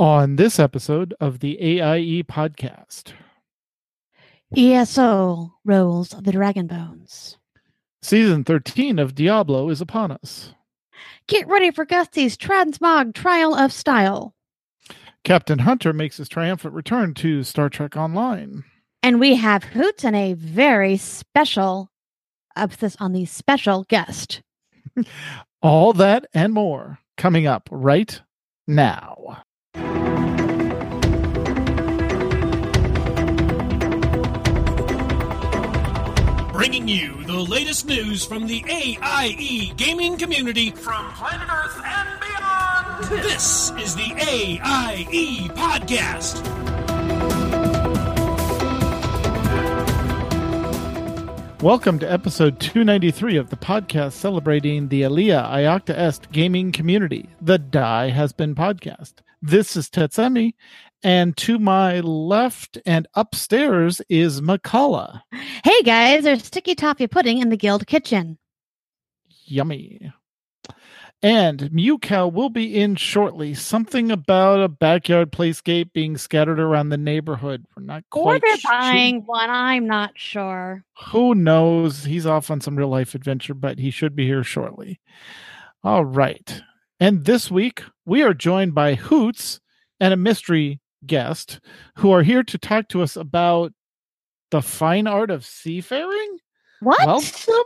on this episode of the AIE podcast. ESO rolls the dragon bones. Season 13 of Diablo is upon us. Get ready for Gusty's Transmog Trial of Style. Captain Hunter makes his triumphant return to Star Trek Online. And we have Hoots and a very special emphasis on the special guest. All that and more coming up right now. Bringing you the latest news from the AIE gaming community from planet Earth and beyond. This is the AIE Podcast. Welcome to episode 293 of the podcast celebrating the Alea Iacta Est gaming community. The Die Has Been podcast. This is Tetsemi, and to my left and upstairs is Mkallah. Hey guys, there's sticky toffee pudding in the guild kitchen. Yummy. And Mewkow will be in shortly. Something about a backyard playscape being scattered around the neighborhood. We're not quite Or they're sure. buying one. I'm not sure. Who knows? He's off on some real life adventure, but he should be here shortly. All right. And this week, we are joined by Hoots and a mystery guest who are here to talk to us about the fine art of seafaring. What? Welcome.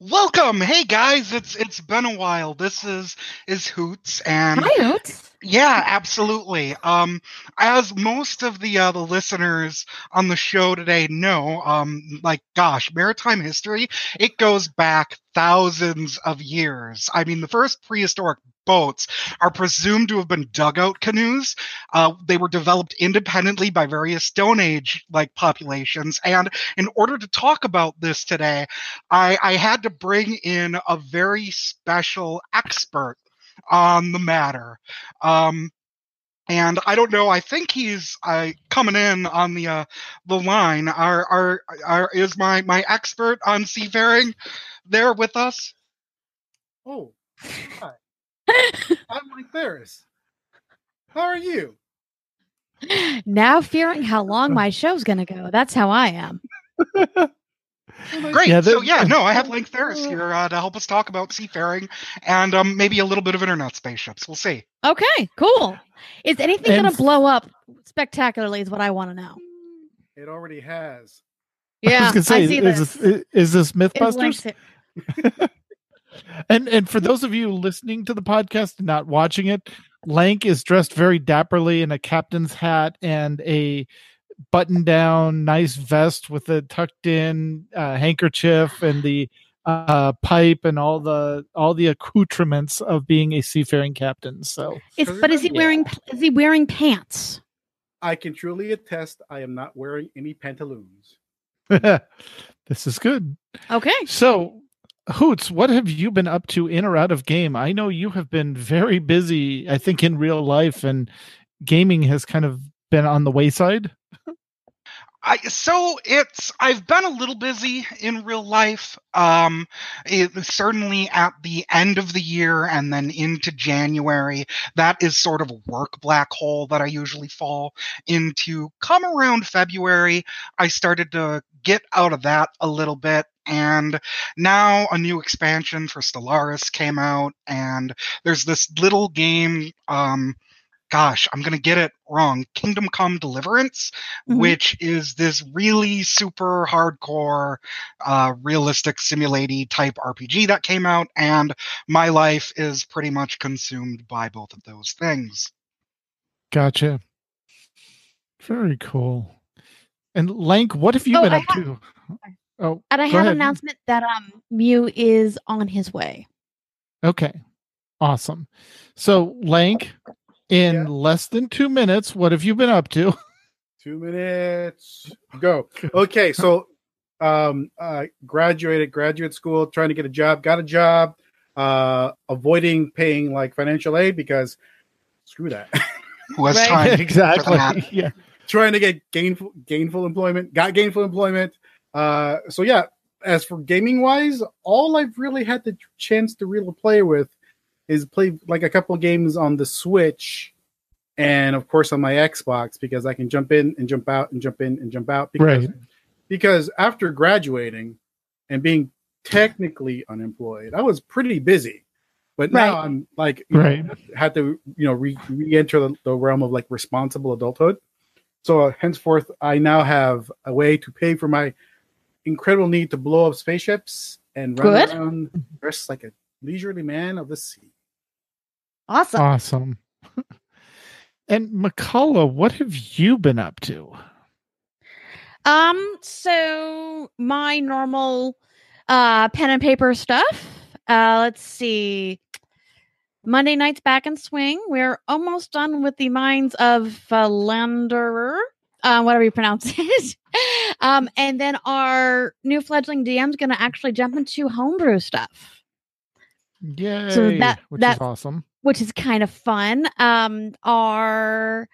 Welcome, hey guys! It's it's been a while. This is is Hoots, and Hi, Hoots. yeah, absolutely. Um, as most of the uh, the listeners on the show today know, um, like gosh, maritime history it goes back thousands of years. I mean, the first prehistoric boats are presumed to have been dugout canoes. Uh, they were developed independently by various Stone Age like populations, and in order to talk about this today, I, I had to bring in a very special expert on the matter. Um, and I don't know. I think he's uh, coming in on the uh, the line. Are, are is my my expert on seafaring there with us? Oh, hi. I'm Mike Ferris. How are you? now fearing how long my show's going to go. That's how I am. Great. Yeah, so yeah, no, I have Link Ferris here uh, to help us talk about seafaring and um, maybe a little bit of internet spaceships. We'll see. Okay, cool. Is anything And going to blow up spectacularly? Is what I want to know. It already has. I Yeah, was gonna say, see is this. this is this MythBusters? it. And and for those of you listening to the podcast and not watching it, Lank is dressed very dapperly in a captain's hat and a button down nice vest with a tucked in uh, handkerchief and the uh, pipe and all the all the accoutrements of being a seafaring captain. So Is, but is he Yeah. wearing is he wearing pants? I can truly attest I am not wearing any pantaloons. this is good. Okay. So, Hoots, what have you been up to in or out of game? I know you have been very busy, I think, in real life, and gaming has kind of been on the wayside. I so it's I've been a little busy in real life. Um, it, certainly at the end of the year and then into January, that is sort of a work black hole that I usually fall into. Come around February, I started to get out of that a little bit. And now a new expansion for Stellaris came out, and there's this little game. Um, gosh, I'm gonna get it wrong. Kingdom Come Deliverance, Mhm. which is this really super hardcore, uh, realistic simulating type RPG that came out, and my life is pretty much consumed by both of those things. Gotcha. Very cool. And Lank, what have you Oh, been I up to? Oh, And I have ahead. an announcement that um Mew is on his way. okay. Awesome. So, Lank, in Yeah. less than two minutes, what have you been up to? Two minutes. Go. Okay, so um uh graduated graduate school, trying to get a job, got a job, uh avoiding paying like financial aid because screw that. Who has Right. time? for exactly. Yeah. trying to get gainful gainful employment, got gainful employment. Uh so yeah, as for gaming wise, all I've really had the chance to really play with is play like a couple games on the Switch and of course on my Xbox because I can jump in and jump out and jump in and jump out. Because, Right. Because after graduating and being technically unemployed, I was pretty busy. But now Right. I'm like, you know, Right. had to, you know, re- re-enter the, the realm of like responsible adulthood. So uh, henceforth, I now have a way to pay for my incredible need to blow up spaceships and run Good. around dressed like a leisurely man of the sea. Awesome. Awesome. and Mkallah, what have you been up to? Um, so my normal uh pen and paper stuff. Uh let's see. Monday night's back in swing. We're almost done with the minds of Philanderer, uh, whatever you pronounce it. Um, and then our new fledgling DM's gonna actually jump into homebrew stuff, Yay, So that- which that- is awesome. which is kind of fun. Um, our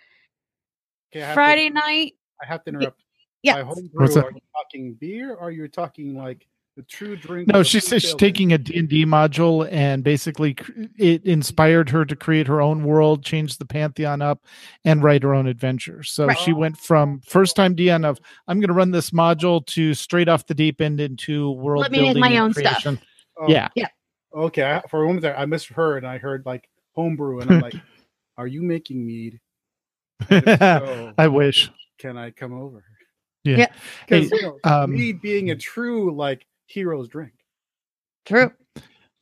Okay, I have to- Friday night, I have to interrupt. yeah, By homebrew, What's are you talking beer or are you talking like the true drink? No, she says she's taking a D&D module and basically it inspired her to create her own world, change the pantheon up and write her own adventure. So Right. she went from first time DM of I'm going to run this module to straight off the deep end into world Let me make my and own stuff. creation. Oh, Yeah. Yeah. Okay. I, for a moment there, I misheard and I heard like homebrew, and I'm like, "Are you making mead? So, I wish. can I come over?" Yeah. Yeah. Because Hey, you know, um, mead being a true like hero's drink. true,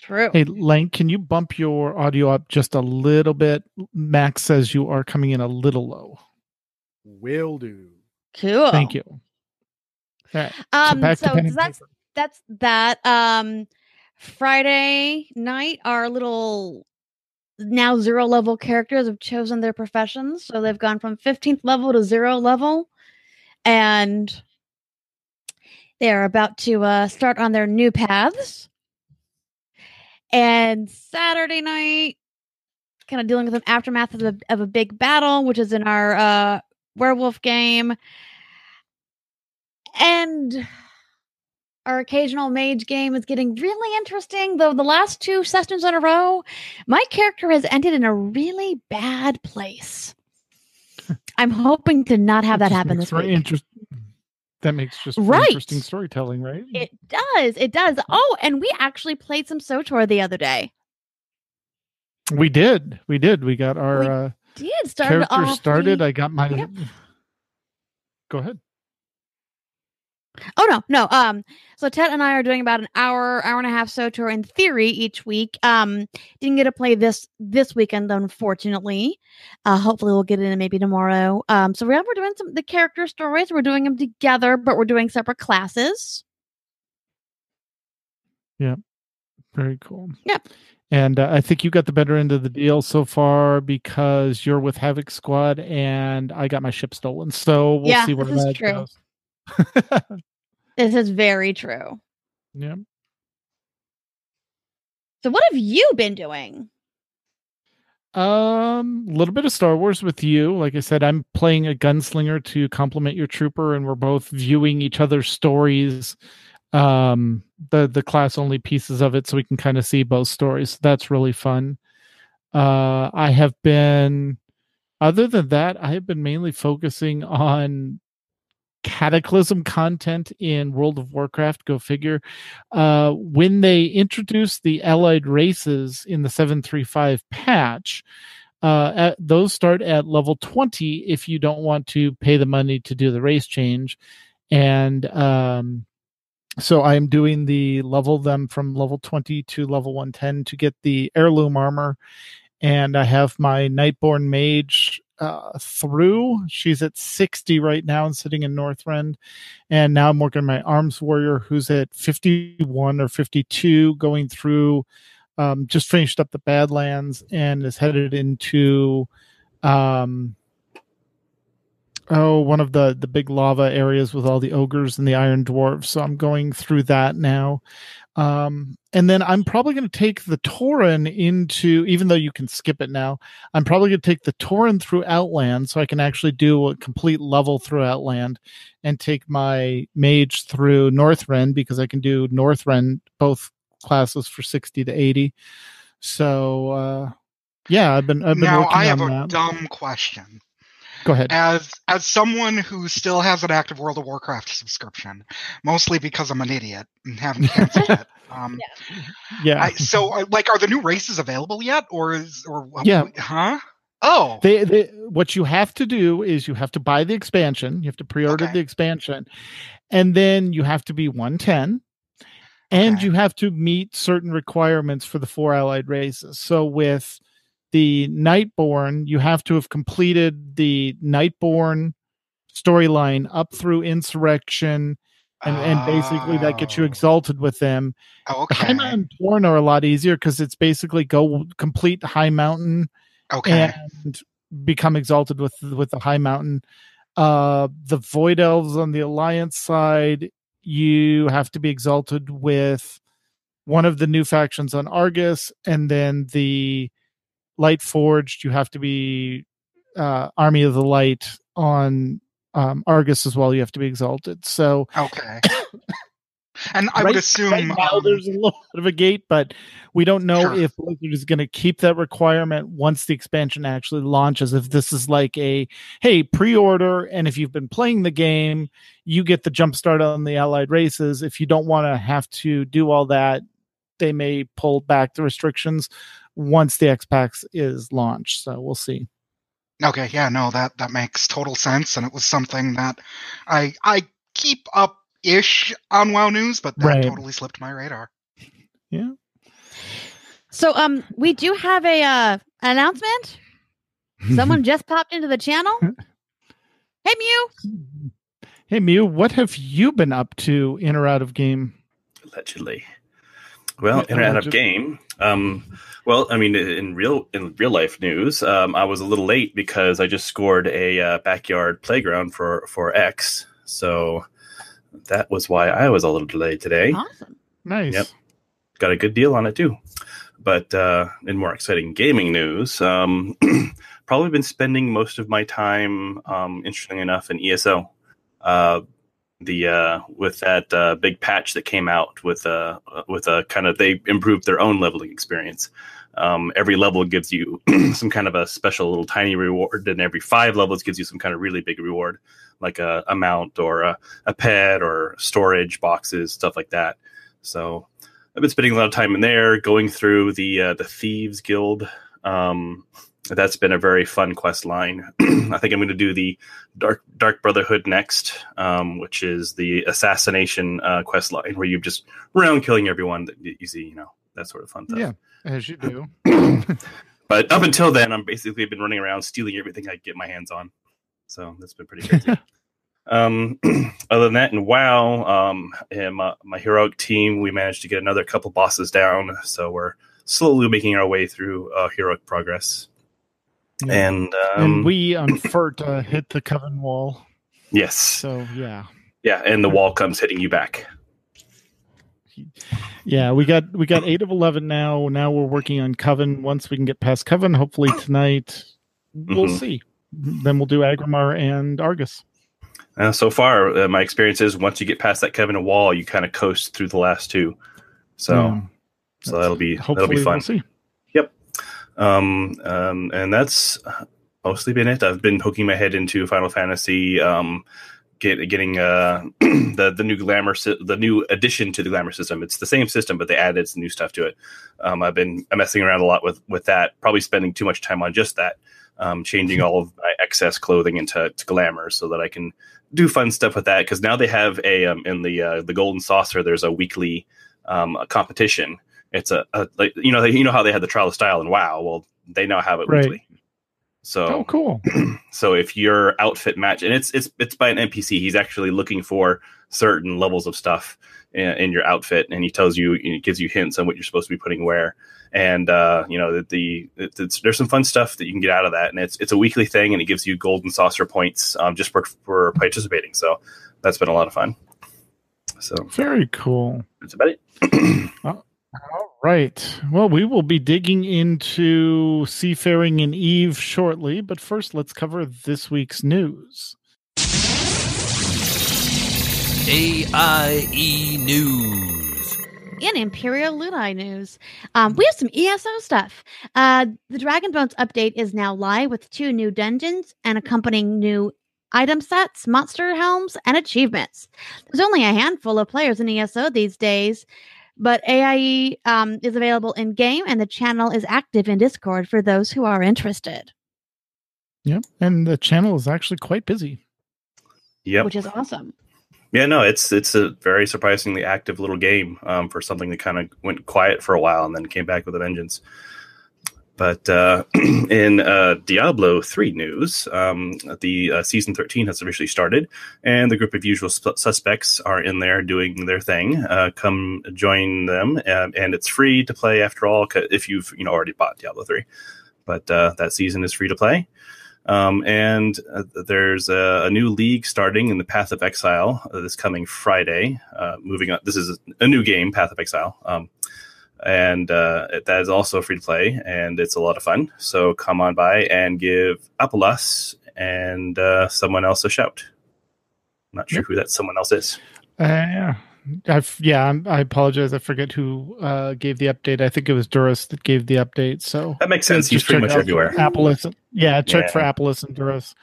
true. Hey, Lank, can you bump your audio up just a little bit? Max says you are coming in a little low. Will do. Cool. Thank you. All right. Um, back to so that's paper. that's that. Um, Friday night, our little now zero level characters have chosen their professions, so they've gone from fifteenth level to zero level, and they are about to uh, start on their new paths. And Saturday night, kind of dealing with an aftermath of a, of a big battle, which is in our uh, werewolf game. And our occasional mage game is getting really interesting. Though the last two sessions in a row, my character has ended in a really bad place. I'm hoping to not have that happen this week. interest- that makes just Right. interesting storytelling, right? It does. It does. Oh, and we actually played some SWTOR the other day. we did. We did. We got our We uh, Did started character started. the- I got my. Yep. Go ahead. Oh no, no. Um, so Ted and I are doing about an hour, hour and a half so tour in theory each week. Um, didn't get to play this this weekend, unfortunately. Uh, hopefully we'll get it in maybe tomorrow. Um, so we're we're doing some the character stories. We're doing them together, but we're doing separate classes. Yeah, very cool. Yep. And uh, I think you got the better end of the deal so far because you're with Havoc Squad and I got my ship stolen. So we'll Yeah, see where that goes. This is very true. yeah. So what have you been doing? Um, a little bit of Star Wars with you. Like I said, I'm playing a gunslinger to complement your trooper, and we're both viewing each other's stories. Um, the the class only pieces of it, so we can kind of see both stories. That's really fun. Uh, I have been, other than that, I have been mainly focusing on cataclysm content in World of Warcraft. Go figure. Uh, when they introduced the allied races in the 735 patch, uh, at, those start at level 20 if you don't want to pay the money to do the race change. And um, so I'm doing the level them from level 20 to level 110 to get the heirloom armor. And I have my Nightborne mage uh, through. She's at 60 right now and sitting in Northrend. And now I'm working my arms warrior who's at 51 or 52 going through um, just finished up the Badlands and is headed into um, oh one of the the big lava areas with all the ogres and the iron dwarves. So I'm going through that now. Um, and then I'm probably going to take the Tauren into, even though you can skip it now, I'm probably going to take the Tauren through Outland so I can actually do a complete level through Outland and take my mage through Northrend because I can do Northrend both classes for 60 to 80. So, uh, Yeah, I've been I've been now working I have on a that. dumb question. Go ahead. As as someone who still has an active World of Warcraft subscription, mostly because I'm an idiot and haven't canceled it. Um, Yeah. I, so, uh, like, are the new races available yet, or is or Yeah. huh? Oh, they, they what you have to do is you have to buy the expansion you have to pre-order Okay. the expansion and then you have to be 110 and Okay. you have to meet certain requirements for the four allied races so with the nightborne you have to have completed the nightborne storyline up through insurrection and, and basically that gets you Oh. exalted with them the okay, high mountain tauren are a lot easier because it's basically go complete high mountain okay, and become exalted with with the high mountain. Uh, the void elves on the alliance side, you have to be exalted with one of the new factions on Argus, and then the light forged. You have to be uh, army of the light on um, Argus as well. You have to be exalted. So okay. And I right, would assume right now um, there's a little bit of a gate, but we don't know Sure. if Blizzard is going to keep that requirement once the expansion actually launches. If this is like a hey pre-order, and if you've been playing the game, you get the jump start on the allied races. If you don't want to have to do all that, they may pull back the restrictions once the XPAX is launched. So we'll see. Okay, yeah, no, that that makes total sense, and it was something that I I keep up ish on WoW news, but that Right. totally slipped my radar. Yeah. So um we do have a uh announcement. Someone just popped into the channel. Hey Mew. Hey Mew, what have you been up to in or out of game? allegedly. Well, Yeah, in or out of game. Um, well, I mean, in real in real life news, um, I was a little late because I just scored a uh, backyard playground for for X. So that was why I was a little delayed today. Awesome. Nice. Yep. Got a good deal on it too. But uh, in more exciting gaming news, um, probably been spending most of my time, um, interestingly enough, in ESO. Uh, the uh, with that uh, big patch that came out with uh, with a kind of they improved their own leveling experience. Um, every level gives you some kind of a special little tiny reward, and every five levels gives you some kind of really big reward, like a, a mount or a, a pet or storage boxes, stuff like that. So I've been spending a lot of time in there, going through the uh, the Thieves Guild. Um, that's been a very fun quest line. I think I'm going to do the Dark Dark Brotherhood next, um, which is the assassination uh, quest line where you just round killing everyone that you see, you know, that sort of fun stuff. Yeah, as you do. But up until then, I'm basically been running around stealing everything I get my hands on. So that's been pretty crazy. um, other than that, in WoW, um, and my, my heroic team, we managed to get another couple bosses down. So we're slowly making our way through uh, heroic progress. Yeah. And, um, and we on Furt uh, hit the coven wall. yes, So yeah, yeah, and the wall comes hitting you back. yeah, we got we got eight of eleven now. Now we're working on coven. Once we can get past coven, hopefully tonight, we'll Mhm. see. Then we'll do Aggramar and Argus. Uh, so far, uh, my experience is once you get past that coven wall, you kind of coast through the last two. So, Yeah. so that'll be hopefully that'll be fun. We'll see. Um, um, and that's mostly been it. I've been poking my head into Final Fantasy, um, get, getting uh, the the new glamour, sy- the new addition to the glamour system. It's the same system, but they added some new stuff to it. Um, I've been messing around a lot with with that. Probably spending too much time on just that. Um, changing all of my excess clothing into to glamour so that I can do fun stuff with that. Because now they have a um, in the uh, the Golden Saucer. There's a weekly um, a competition it's a, a like you know they, you know how they had the trial of style and wow well they now have it Right. weekly so Oh, cool. so if your outfit match and it's it's it's by an npc he's actually looking for certain levels of stuff in, in your outfit and he tells you he gives you hints on what you're supposed to be putting where and uh you know that the it, there's some fun stuff that you can get out of that and it's it's a weekly thing and it gives you golden saucer points um, just for for participating so that's been a lot of fun so Very cool. that's about it All right. Well, we will be digging into Seafaring and Eve shortly, but first let's cover this week's news. AIE News. in Imperium Ludi news, um, we have some ESO stuff. Uh, the Dragon Bones update is now live with two new dungeons and accompanying new item sets, monster helms, and achievements. There's only a handful of players in ESO these days, but AIE um, is available in game, and the channel is active in Discord for those who are interested, Yep. And the channel is actually quite busy. Yep. which is awesome. Yeah, no, it's it's a very surprisingly active little game um, for something that kind of went quiet for a while and then came back with a vengeance. But uh, in uh, Diablo 3 news, um, the uh, season 13 has officially started, and the group of usual sp- suspects are in there doing their thing. Uh, come join them, and, and it's free to play after all if you've you know already bought Diablo 3. But uh, that season is free to play. Um, and uh, there's a, a new league starting in the Path of Exile this coming Friday. Moving on, this is a new game, Path of Exile, um, and uh, that is also free to play, and it's a lot of fun. So come on by and give Apollos and uh, someone else a shout. Not sure Yep. who that someone else is. Uh, yeah. I've, yeah, I'm, I apologize. I forget who uh, gave the update. I think it was Duras that gave the update. So That makes sense. He's pretty much everywhere. Apollos. Yeah, check Yeah. for Apollos and Duras.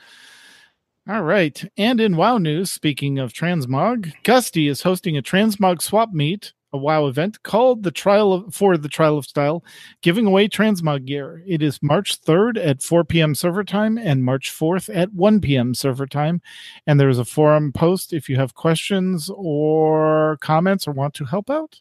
All right. And in WoW news, speaking of Transmog, Gusty is hosting a Transmog swap meet, a WoW event called the Trial of for the Trial of Style, giving away Transmog gear. It is March 3rd at 4 p.m. server time and March 4th at 1 p.m. server time. And there is a forum post if you have questions or comments or want to help out.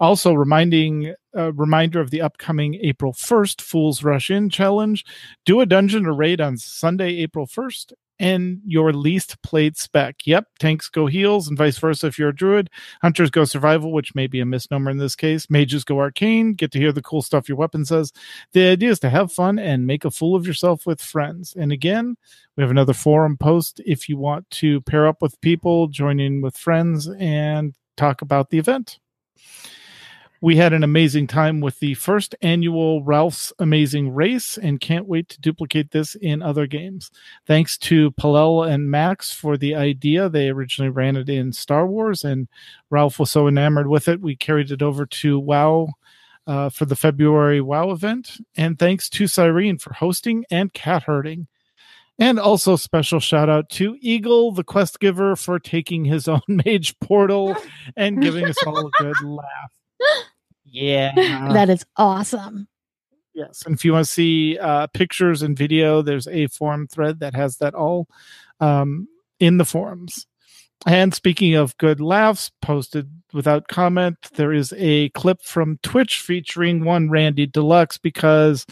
Also, reminding a reminder of the upcoming April 1st Fools Rush In challenge. Do a dungeon or raid on Sunday, April 1st, and your least played spec. Yep, tanks go heals and vice versa if you're a druid. Hunters go survival, which may be a misnomer in this case. Mages go arcane, get to hear the cool stuff your weapon says. The idea is to have fun and make a fool of yourself with friends. And again, we have another forum post if you want to pair up with people, join in with friends, and talk about the event we had an amazing time with the first annual Ralph's Amazing Race and can't wait to duplicate this in other games. Thanks to Palel and Max for the idea. They originally ran it in Star Wars, and Ralph was so enamored with it, we carried it over to WoW uh, for the February WoW event. And thanks to Cyrene for hosting and cat herding. And also special shout out to Eagle, the quest giver, for taking his own mage portal and giving us all a good laugh. Yeah. that is awesome. yes. And if you want to see uh, pictures and video, there's a forum thread that has that all um, in the forums. And speaking of good laughs, posted without comment, there is a clip from Twitch featuring one Randy Deluxe because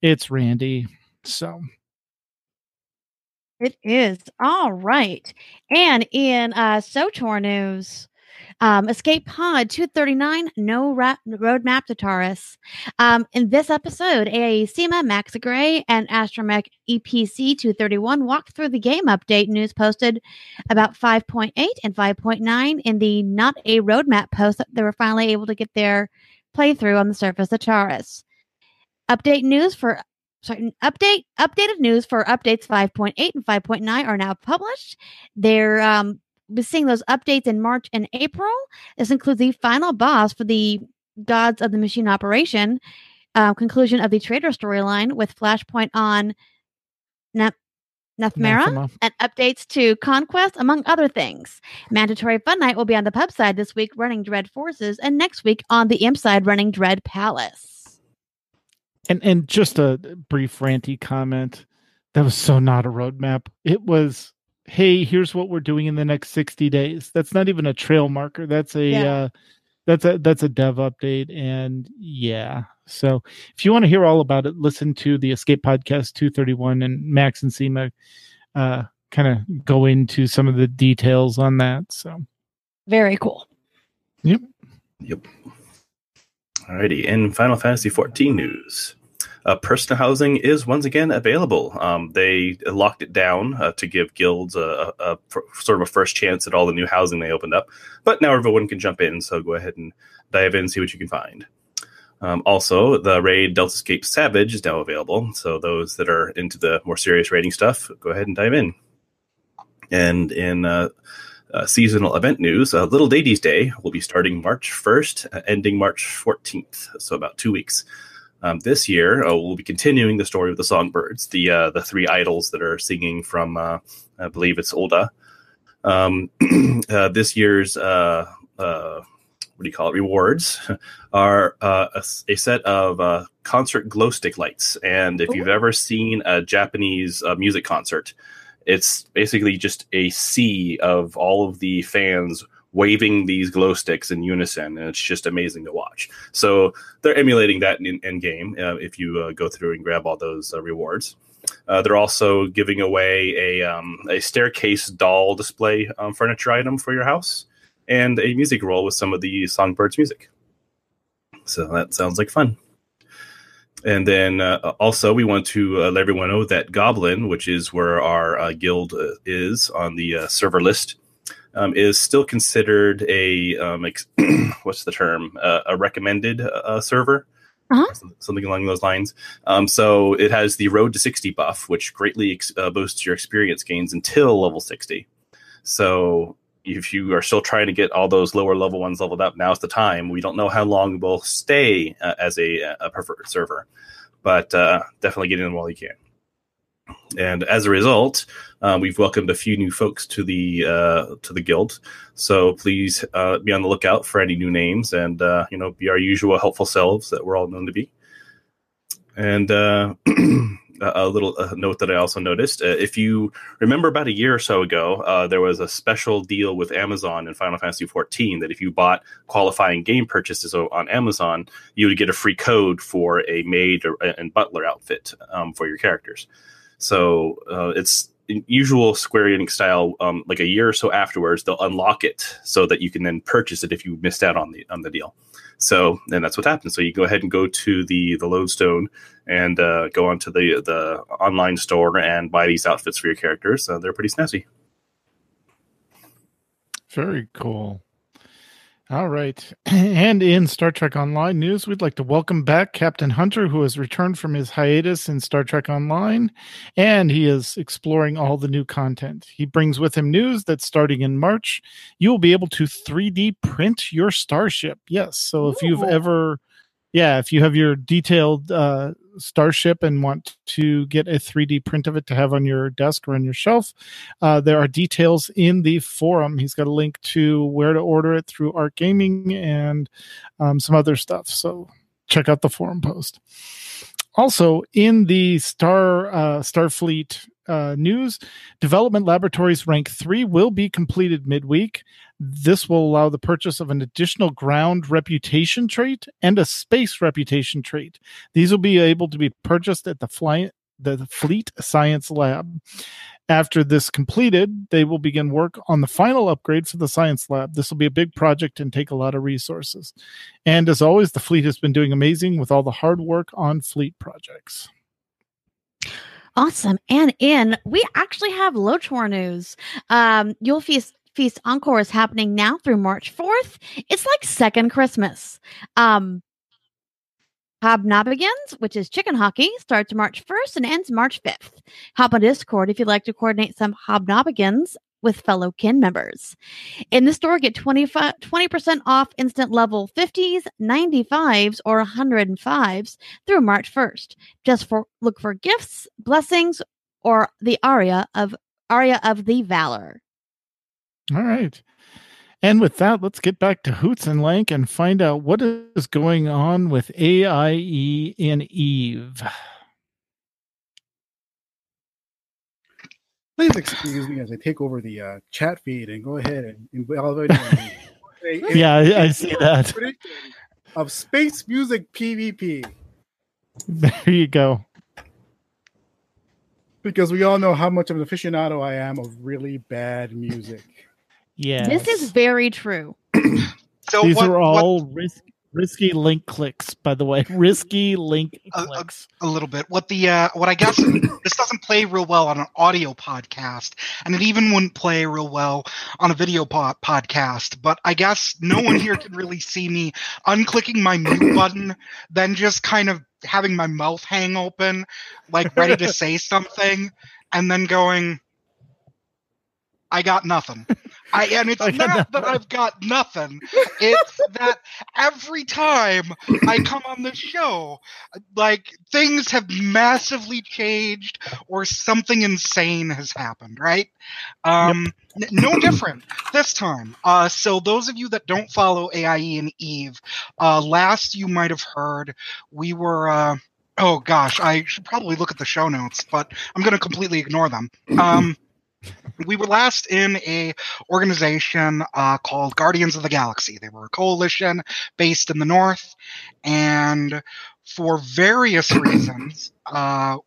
it's Randy. So It is all right. And in uh, SWTOR news, um, Escape Pod 239, no ra- roadmap to Taurus. Um, in this episode, AAE SEMA, Max Gray, and Astromech EPC 231 walked through the game update news posted about 5.8 and 5.9 in the Not a Roadmap post that they were finally able to get their playthrough on the surface of Taurus. Update news for sorry, update updated news for updates 5.8 and 5.9 are now published. They're um we're seeing those updates in March and April. This includes the final boss for the Gods of the Machine operation, uh, conclusion of the Trader storyline with Flashpoint on Na- Nathema, and updates to Conquest, among other things. Mandatory Fun Night will be on the pub side this week running Dread Fortress, and next week on the imp side running Dread Palace. And and just a brief ranty comment. That was so not a roadmap. It was, hey, here's what we're doing in the next 60 days. That's not even a trail marker. That's a Yeah. uh that's a that's a dev update. And yeah. So if you want to hear all about it, listen to the Escape Podcast 231 and Max and Sema uh kind of go into some of the details on that. So Very cool. Yep. Yep. Alrighty. In Final Fantasy 14 news, uh, personal housing is once again available. Um, they locked it down uh, to give guilds a, a, a sort of a first chance at all the new housing they opened up, but now everyone can jump in. So go ahead and dive in and see what you can find. Um, also, the raid Deltascape Savage is now available. So those that are into the more serious raiding stuff, go ahead and dive in. And in uh, Uh, seasonal event news uh, Little Deities Day will be starting March 1st, uh, ending March 14th, so about two weeks. Um, this year, uh, we'll be continuing the story of the songbirds, the uh, the three idols that are singing from, uh, I believe it's Ul'dah. Um, uh, this year's uh, uh, what do you call it? Rewards are uh, a, a set of uh, concert glow stick lights, and if you've ever seen a Japanese uh, music concert, it's basically just a sea of all of the fans waving these glow sticks in unison, and it's just amazing to watch. So they're emulating that in, in game uh, if you uh, go through and grab all those uh, rewards. Uh, they're also giving away a um, a staircase doll display um, furniture item for your house and a music roll with some of the songbirds music. So that sounds like fun. And then uh, also, we want to uh, let everyone know that Goblin, which is where our uh, guild uh, is on the uh, server list, um, is still considered a um, ex- what's the term? Uh, a recommended uh, server, Uh-huh. something along those lines. Um, so it has the Road to 60 buff, which greatly ex- uh, boosts your experience gains until level 60. So if you are still trying to get all those lower level ones leveled up, now's the time. We don't know how long we'll stay uh, as a, a preferred server, but uh, definitely get in while you can. And as a result, uh, we've welcomed a few new folks to the uh, to the guild. So please uh, be on the lookout for any new names, and uh, you know, be our usual helpful selves that we're all known to be. And uh, a little note that I also noticed: uh, if you remember, about a year or so ago, there was a special deal with Amazon in Final Fantasy XIV that if you bought qualifying game purchases on Amazon, you would get a free code for a maid or, and butler outfit um, for your characters. So uh, it's usual Square Enix style. Um, like a year or so afterwards, they'll unlock it so that you can then purchase it if you missed out on the on the deal. So, and that's what happens. So you go ahead and go to the the Lodestone and uh, go onto the the online store and buy these outfits for your characters. Uh, they're pretty snazzy. Very cool. All right. And in Star Trek Online news, we'd like to welcome back Captain Hunter, who has returned from his hiatus in Star Trek Online, and he is exploring all the new content. He brings with him news that starting in March, you will be able to 3D print your starship. Yes. So if you've ever yeah, if you have your detailed uh, starship and want to get a 3D print of it to have on your desk or on your shelf, uh, there are details in the forum. He's got a link to where to order it through Art Gaming and um, some other stuff. So check out the forum post. Also, in the Star uh, Starfleet uh, news, development laboratories rank three will be completed midweek. This will allow the purchase of an additional ground reputation trait and a space reputation trait. These will be able to be purchased at the the Fleet Science Lab. After this completed, they will begin work on the final upgrade for the Science Lab. This will be a big project and take a lot of resources. And as always, the fleet has been doing amazing with all the hard work on fleet projects. Awesome. And in, we actually have LOTRO news. Um, You'll Feast Feast Encore is happening now through March 4th. It's like second Christmas. Um, Hobnanigans, which is chicken hockey, starts March 1st and ends March 5th. Hop on Discord if you'd like to coordinate some Hobnanigans with fellow kin members. In the store, get 25, 20% off instant level 50s, 95s, or 105s through March 1st. Just for look for gifts, blessings, or the aria of aria of the valor. All right. And with that, let's get back to Hoots and Lank and find out what is going on with AIE in Eve. Please excuse me as I take over the uh, chat feed and go ahead and involve a- Yeah, I, I see that. of space music PvP There you go. because we all know how much of an aficionado I am of really bad music. Yeah. This is very true. So These what, are what- all risk, risky link clicks, by the way. Risky link uh, clicks. a little bit. What the uh, what I guess this doesn't play real well on an audio podcast, and it even wouldn't play real well on a video po- podcast. But I guess no one here can really see me unclicking my mute button, then just kind of having my mouth hang open, like ready to say something, and then going, "I got nothing." I, and it's not that. I've got nothing. It's that every time I come on the show, like things have massively changed or something insane has happened, right? Um, n- no different this time. Uh, so those of you that don't follow AIE and Eve, uh, last you might have heard we were. Uh, oh gosh, I should probably look at the show notes, but I'm going to completely ignore them. Um, we were last in a organization uh, called Guardians of the Galaxy. They were a coalition based in the North, and for various reasons, uh,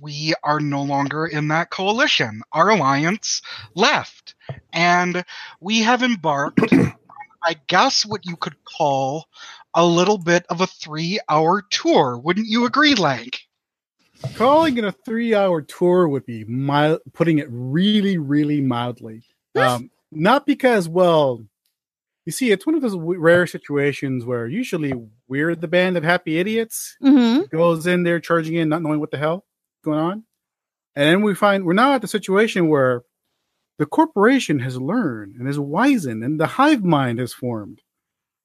we are no longer in that coalition. Our alliance left, and we have embarked. I guess what you could call a little bit of a three-hour tour. Wouldn't you agree, Lank? Calling it a three-hour tour would be mild, putting it really, really mildly. Um, not because, well, you see, it's one of those rare situations where usually we're the band of happy idiots Mm-hmm. goes in there charging in, not knowing what the hell going on, and then we find we're now at the situation where the corporation has learned and is wizened, and the hive mind has formed,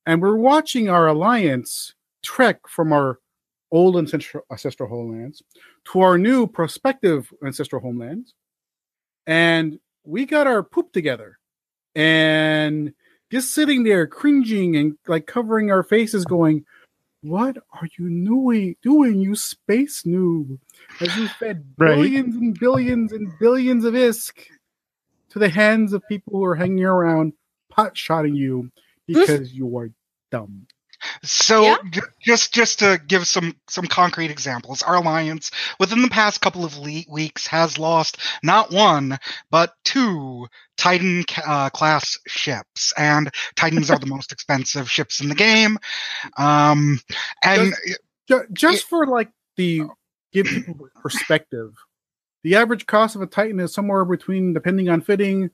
and we're watching our alliance trek from our old ancestral, ancestral homelands to our new prospective ancestral homelands, and we got our poop together, and just sitting there cringing and like covering our faces, going, "What are you doing? Doing you space noob? As you fed Right. billions and billions and billions of isk to the hands of people who are hanging around pot shotting you because you are dumb." So Yeah. j- just just to give some some concrete examples, our alliance within the past couple of le- weeks has lost not one but two Titan ca- uh, class ships, and Titans are the most expensive ships in the game. Um, and Ju- just for like the give people perspective, the average cost of a Titan is somewhere between, depending on fitting,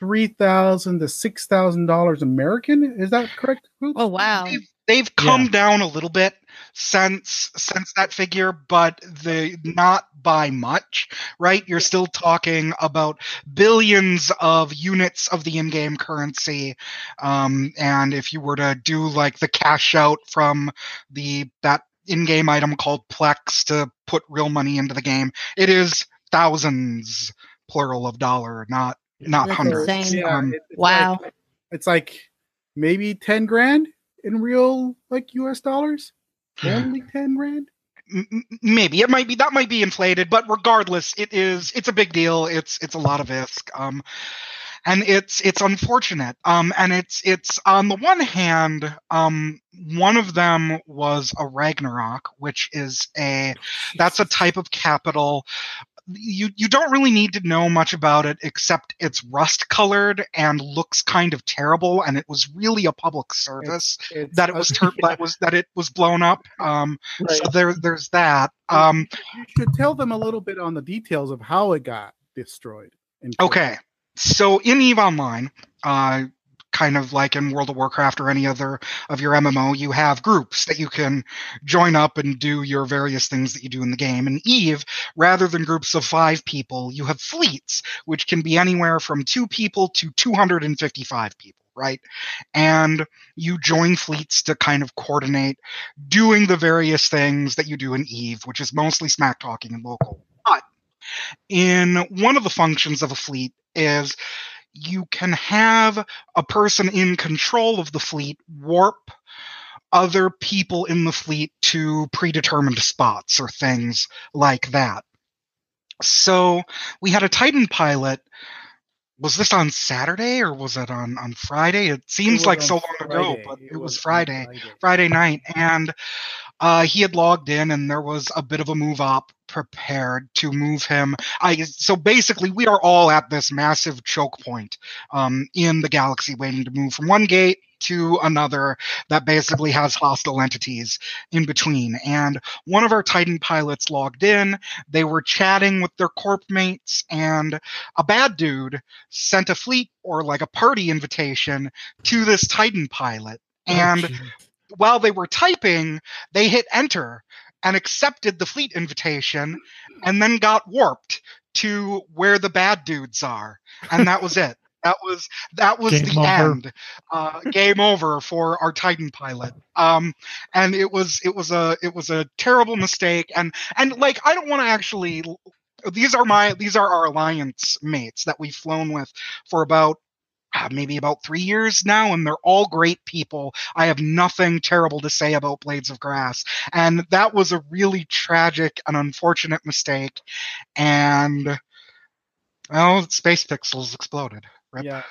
three thousand to six thousand dollars American. Is that correct? Coop? Oh wow. they've, they've come down a little bit since since that figure, but the not by much, right? You're still talking about billions of units of the in-game currency, um, and if you were to do like the cash out from the that in-game item called Plex to put real money into the game, it is thousands plural of dollar, not not That's hundreds. insane. Um, it- it's Wow. like- it's like maybe ten grand in real like U.S. dollars. Only ten grand. M- m- maybe it might be that might be inflated but regardless it is it's a big deal it's it's a lot of isk um and it's it's unfortunate um and it's it's on the one hand um one of them was a ragnarok which is a that's a type of capital you you don't really need to know much about it except it's rust colored and looks kind of terrible and it was really a public service It's, that it was tur- that was that it was blown up um Right. so there there's that um You should tell them a little bit on the details of how it got destroyed. Okay. So in EVE Online, uh, kind of like in World of Warcraft or any other of your MMO, you have groups that you can join up and do your various things that you do in the game. In EVE, rather than groups of five people, you have fleets, which can be anywhere from two people to 255 people, right? And you join fleets to kind of coordinate doing the various things that you do in EVE, which is mostly smack talking and local. But in one of the functions of a fleet is you can have a person in control of the fleet warp other people in the fleet to predetermined spots or things like that. So we had a Titan pilot. Was this on Saturday or was it on, on Friday? It It seems was like so long ago, but it, was, was on Friday. Friday night, and uh, he had logged in, and there was a bit of a move up prepared to move him. I so basically, we are all at this massive choke point um, in the galaxy, waiting to move from one gate to another that basically has hostile entities in between. And one of our Titan pilots logged in. They were chatting with their corp mates, and a bad dude sent a fleet or like a party invitation to this Titan pilot. And Oh, while they were typing, they hit enter and accepted the fleet invitation and then got warped to where the bad dudes are. And that was it. That was that was Game the over. end. Uh, game over for our Titan pilot. Um, and it was it was a it was a terrible mistake. And and like I don't want to actually. These are my these are our alliance mates that we've flown with for about uh, maybe about three years now, and they're all great people. I have nothing terrible to say about Blades of Grass, and that was a really tragic and unfortunate mistake. And well, Space Pixels exploded. Rip. Yeah,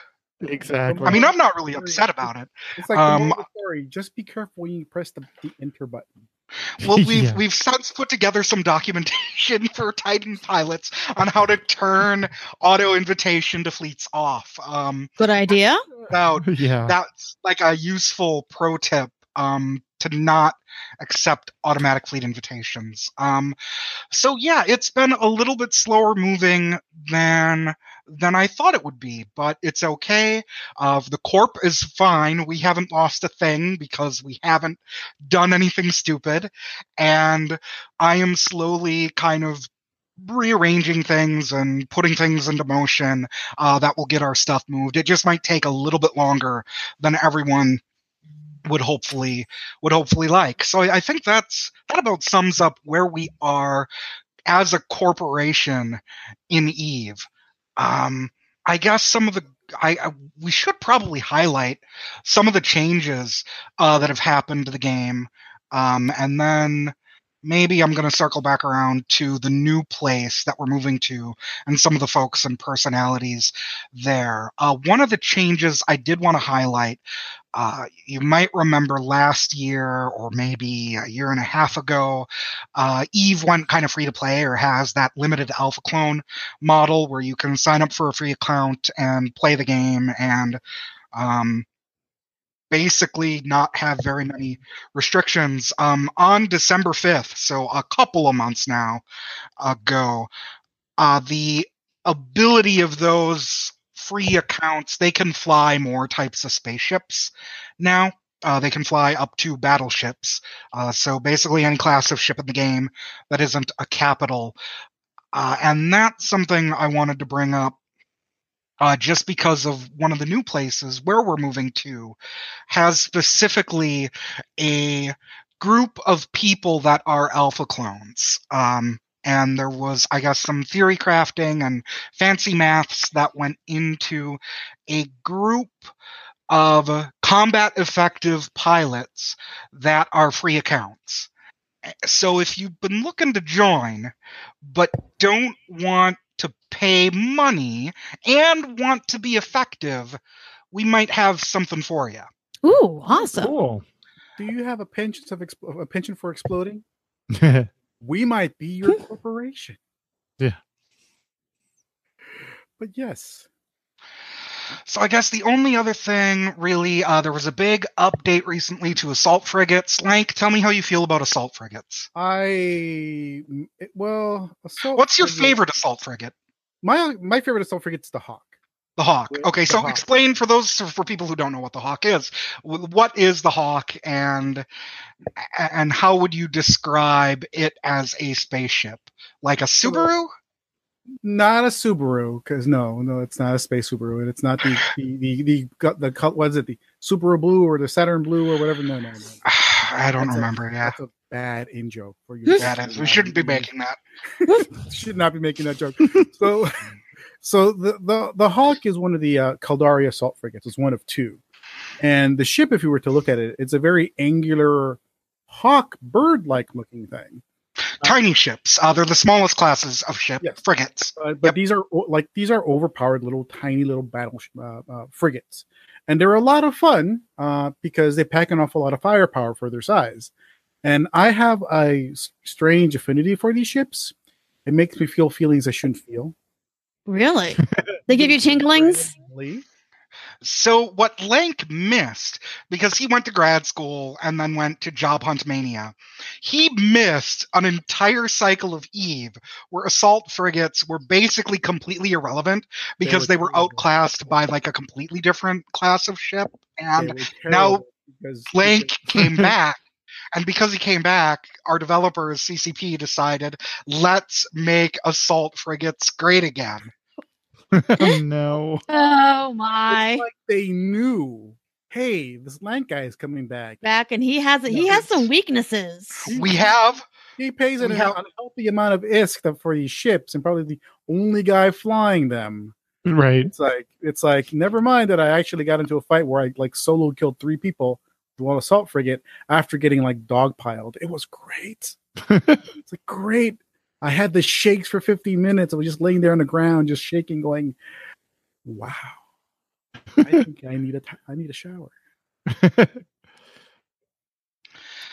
Exactly. I mean, I'm not really upset about it. it's like Um, the moral the story. Just be careful when you press the, the enter button. Well, we've Yeah. we've since put together some documentation for Titan pilots on how to turn auto invitation to fleets off. Um, Good idea. about yeah. that's like a useful pro tip um, to not accept automatic fleet invitations. Um, so yeah, it's been a little bit slower moving than than I thought it would be, but it's okay. Uh, the corp is fine. We haven't lost a thing because we haven't done anything stupid, and I am slowly kind of rearranging things and putting things into motion uh, that will get our stuff moved. It just might take a little bit longer than everyone would hopefully would hopefully like. So I think that's that about sums up where we are as a corporation in Eve. Um, I guess some of the I, I we should probably highlight some of the changes uh, that have happened to the game, um, and then maybe I'm going to circle back around to the new place that we're moving to and some of the folks and personalities there. Uh, one of the changes I did want to highlight, uh, you might remember last year or maybe a year and a half ago, uh, Eve went kind of free to play or has that limited alpha clone model where you can sign up for a free account and play the game and um, basically not have very many restrictions. Um, on December 5th, so a couple of months now ago, uh, the ability of those free accounts, they can fly more types of spaceships now. Uh, they can fly up to battleships. Uh, so basically, any class of ship in the game that isn't a capital. Uh, and that's something I wanted to bring up uh, just because of one of the new places where we're moving to has specifically a group of people that are alpha clones. Um, and there was, I guess, some theory crafting and fancy maths that went into a group of combat effective pilots that are free accounts. So if you've been looking to join, but don't want pay money and want to be effective, we might have something for you. Ooh, awesome. cool. Do you have a pension of expl- a pension for exploding? We might be your corporation. Yeah. But yes, So I guess the only other thing, really, uh, there was a big update recently to assault frigates. Lank, tell me how you feel about assault frigates. I well, assault What's your frigate- favorite assault frigate? My my favorite assault frigate's the Hawk. The Hawk. Okay, the so Hawk. explain for those for people who don't know what the Hawk is. What is the Hawk, and and how would you describe it as a spaceship? Like a Subaru? Not a Subaru, because no, no, it's not a space Subaru, and it's not the the the the, the, the what is it the Subaru Blue or the Saturn Blue or whatever. No, no, no. I don't That's a- remember. Yeah, That's a bad in joke for you. that is. We shouldn't be making that. should not be making that joke. So, so the the the Hawk is one of the uh, Caldari assault frigates. It's one of two, and the ship, if you were to look at it, it's a very angular hawk bird-like looking thing. Tiny ships. Uh, they're the smallest classes of ship. Yes. Frigates. Uh, but Yep. these are like these are overpowered little tiny little battle uh, uh, frigates, and they're a lot of fun uh, because they pack an awful lot of firepower for their size. And I have a strange affinity for these ships. It makes me feel feelings I shouldn't feel. Really? They give you tinglings? So what Lank missed because he went to grad school and then went to Job Hunt Mania, he missed an entire cycle of Eve where assault frigates were basically completely irrelevant because They they were were outclassed by like a completely different class of ship. And now terrible because Lank came back. And because he came back, our developers, CCP, decided let's make assault frigates great again. no. Oh my! It's like they knew, hey, this land guy is coming back. Back and he has he has some weaknesses. We have He pays an We have- unhealthy amount of ISK for these ships, and probably the only guy flying them. Right. It's like it's like never mind that I actually got into a fight where I like solo killed three people with one assault frigate after getting like dogpiled. It was great. it's like great. I had the shakes for 15 minutes. I was just laying there on the ground, just shaking, going, "Wow, I think I need a t- I need a shower."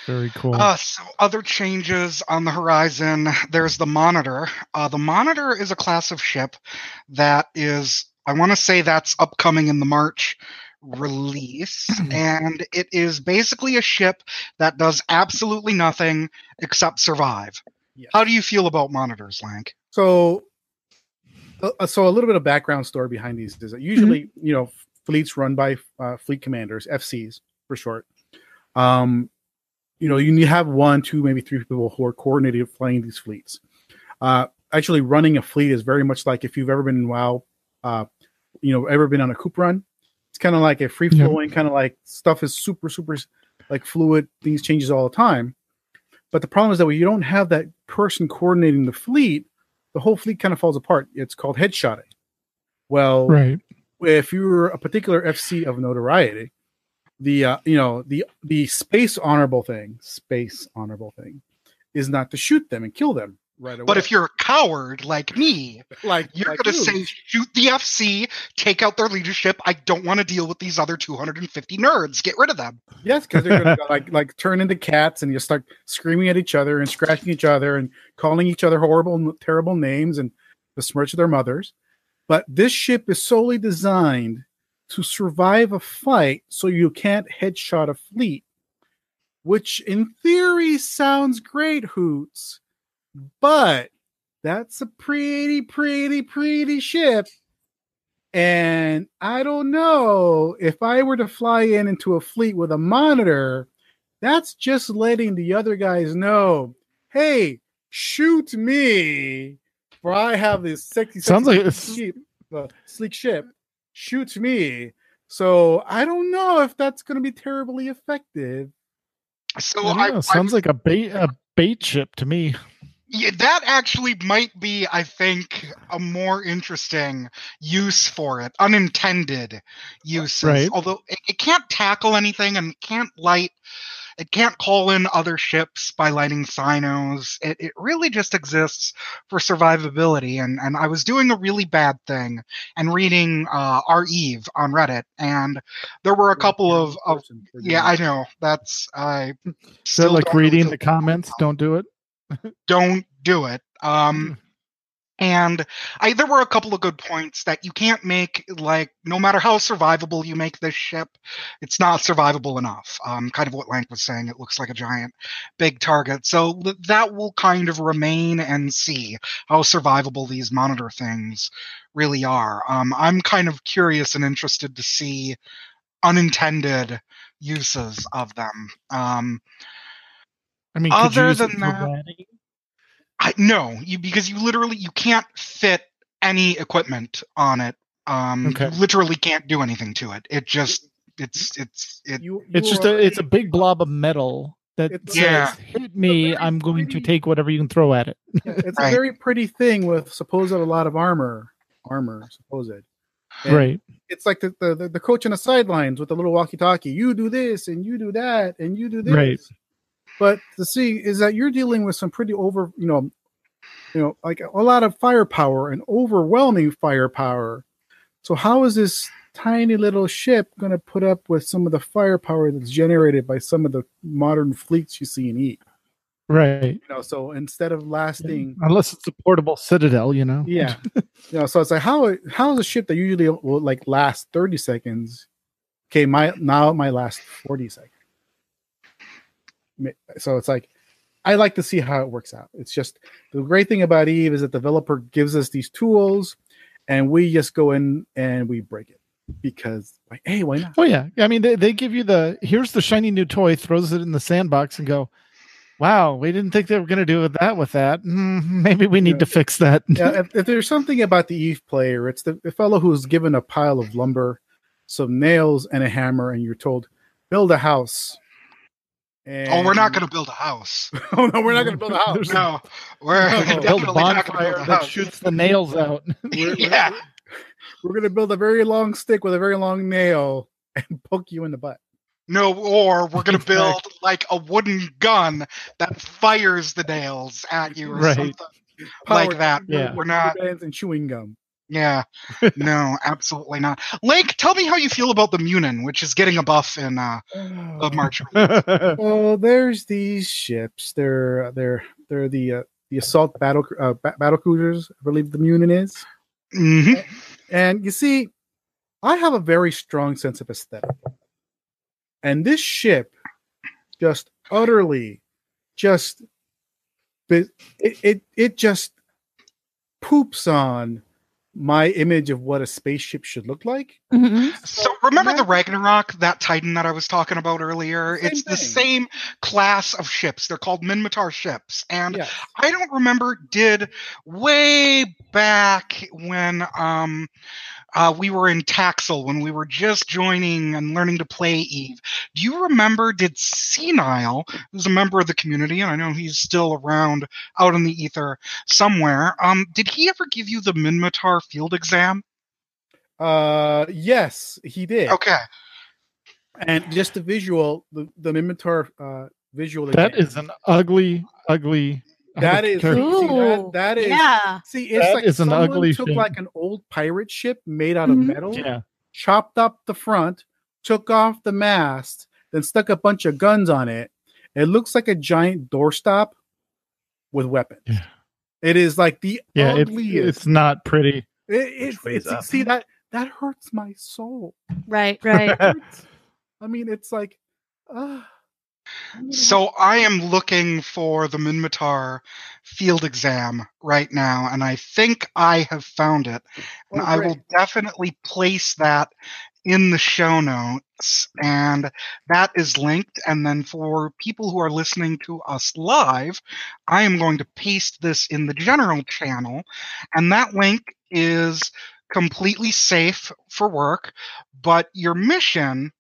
Very cool. Uh, so other changes on the horizon. There's the Monitor. Uh, the Monitor is a class of ship that is, I want to say that's upcoming in the March release, and it is basically a ship that does absolutely nothing except survive. Yes. How do you feel about monitors, Lank? So, uh, so a little bit of background story behind these is that usually, you know, fleets run by uh, fleet commanders, FCs for short. Um, you know, you have one, two, maybe three people who are coordinated flying these fleets. Uh, actually, running a fleet is very much like if you've ever been in WoW, uh, you know, ever been on a coop run. It's kind of like a free flowing, kind of like stuff is super, super like fluid. Things changes all the time. But the problem is that when you don't have that person coordinating the fleet, the whole fleet kind of falls apart. It's called headshotting. Well, right. if you're a particular FC of notoriety, the uh, you know the the space honorable thing, space honorable thing, is not to shoot them and kill them right away. But if you're a coward like me, like you're like going to say, shoot the FC, take out their leadership. I don't want to deal with these other 250 nerds. Get rid of them. yes, because they're gonna like like turn into cats and you start screaming at each other and scratching each other and calling each other horrible, terrible names and besmirch their mothers. But this ship is solely designed to survive a fight, so you can't headshot a fleet. Which, in theory, sounds great, Hoots, but that's a pretty, pretty, pretty ship. And I don't know if I were to fly in into a fleet with a monitor, that's just letting the other guys know, hey, shoot me, for I have this sexy, Sounds like it's- sleek, uh, sleek ship. Shoot me. So I don't know if that's going to be terribly effective. So I don't I, know, I sounds like a bait a bait ship to me. Yeah, that actually might be, I think, a more interesting use for it. Unintended uses. Right. Although it, it can't tackle anything and it can't light, it can't call in other ships by lighting cynos. It, it really just exists for survivability. And, and I was doing a really bad thing and reading uh, our Eve on Reddit, and there were a couple of, of yeah, I know. That's I. Is that still like reading the- the comments? Don't do it. Don't do it. Um, and I there were a couple of good points that you can't make like no matter how survivable you make this ship, it's not survivable enough. Um, kind of what Lank was saying. It looks like a giant, big target. So th- that will kind of remain and see how survivable these monitor things really are. Um, I'm kind of curious and interested to see unintended uses of them. Um, I mean, could you Other use than that- I no, you because you literally you can't fit any equipment on it. Um, Okay. you literally can't do anything to it. It just it's it's it. You, It's just are a it's a big blob of metal that It's- says, Yeah. "Hit me! I'm going to take whatever you can throw at it." Yeah, it's Right. a very pretty thing with supposed a lot of armor, armor supposed. And right. It's like the, the the the coach on the sidelines with the little walkie-talkie. You do this and you do that and you do this. Right. But the see is that you're dealing with some pretty over, you know, you know, like a lot of firepower and overwhelming firepower. So how is this tiny little ship going to put up with some of the firepower that's generated by some of the modern fleets you see in E? Right. You know, so instead of lasting Unless it's a portable citadel, you know. yeah you know so it's like how how is a ship that usually will like last 30 seconds okay my now my last 40 seconds so it's like i like to see how it works out it's just the great thing about eve is that the developer gives us these tools and we just go in and we break it because like hey why not Oh yeah. I mean, they, they give you the here's the shiny new toy, throws it in the sandbox, and go, Wow, we didn't think they were going to do that with that. Mm, maybe we need Yeah. to fix that. yeah, if, if there's something about the Eve player, it's the, the fellow who's given a pile of lumber, some nails, and a hammer, and you're told, build a house. And, Oh, we're not going to build a house. oh no, we're not going to build a house. No, we're No. Build a definitely going to bonfire build a that shoots the nails out. We're, we're- Yeah. we're going to build a very long stick with a very long nail and poke you in the butt. No, or we're going to build like a wooden gun that fires the nails at you or Right. something like that. Yeah. We're not. Bands and chewing gum. Yeah, no, absolutely not. Lank, tell me how you feel about the Munin, which is getting a buff in uh, of March. Well, there's these ships. They're they're they're the uh, the assault battle uh, ba- battle cruisers. I believe the Munin is. hmm And you see, I have a very strong sense of aesthetic, and this ship just utterly, just it it it, it just poops on my image of what a spaceship should look like. Mhm. So remember the Ragnarok, that Titan that I was talking about earlier? Same it's the same class of ships. They're called Minmatar ships, and Yeah. I don't remember did way back when um uh, we were in Taxel when we were just joining and learning to play Eve. Do you remember? Did Senile, who's a member of the community, and I know he's still around out in the ether somewhere, um, did he ever give you the Minmatar field exam? Uh, yes, he did. Okay. And just the visual, the the Minmatar uh, visual. that again, is an ugly, ugly. That is see, that, that is yeah. See, it's That like is an someone ugly took ship. like an old pirate ship made out of Mhm. metal, Yeah. chopped up the front, took off the mast, then stuck a bunch of guns on it. It looks like a giant doorstop with weapons. Yeah. It is like the Yeah. It's, ugliest. it's not pretty. It, it, Which way is it's- see that that hurts my soul. Right, right. I mean, it's like, uh, So I am looking for the Minmatar field exam right now, and I think I have found it. And Oh, I will definitely place that in the show notes, and that is linked. And then for people who are listening to us live, I am going to paste this in the general channel, and that link is completely safe for work. But your mission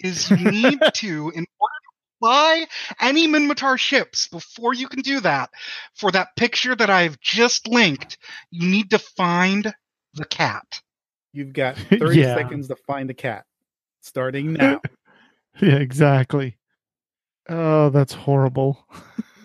is you need to, in order to fly any Minmatar ships, before you can do that, for that picture that I've just linked, you need to find the cat. you've got 30 Yeah. seconds to find the cat, starting now. Yeah, exactly. Oh, that's horrible.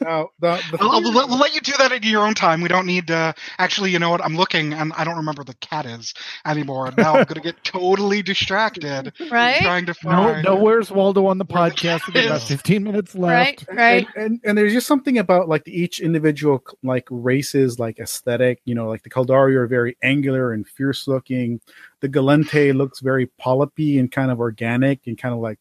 Now, the, the I'll, I'll let, we'll let you do that at your own time. We don't need to. Actually, you know what? I'm looking and I don't remember the cat is anymore. Now I'm going to get totally distracted Right? trying to find. no, where's Waldo on the Where the podcast? cat We got about 15 minutes left. right. and, and and there's just something about like each individual like races like aesthetic you know like the Caldari are very angular and fierce looking the Gallente looks very polypy and kind of organic and kind of like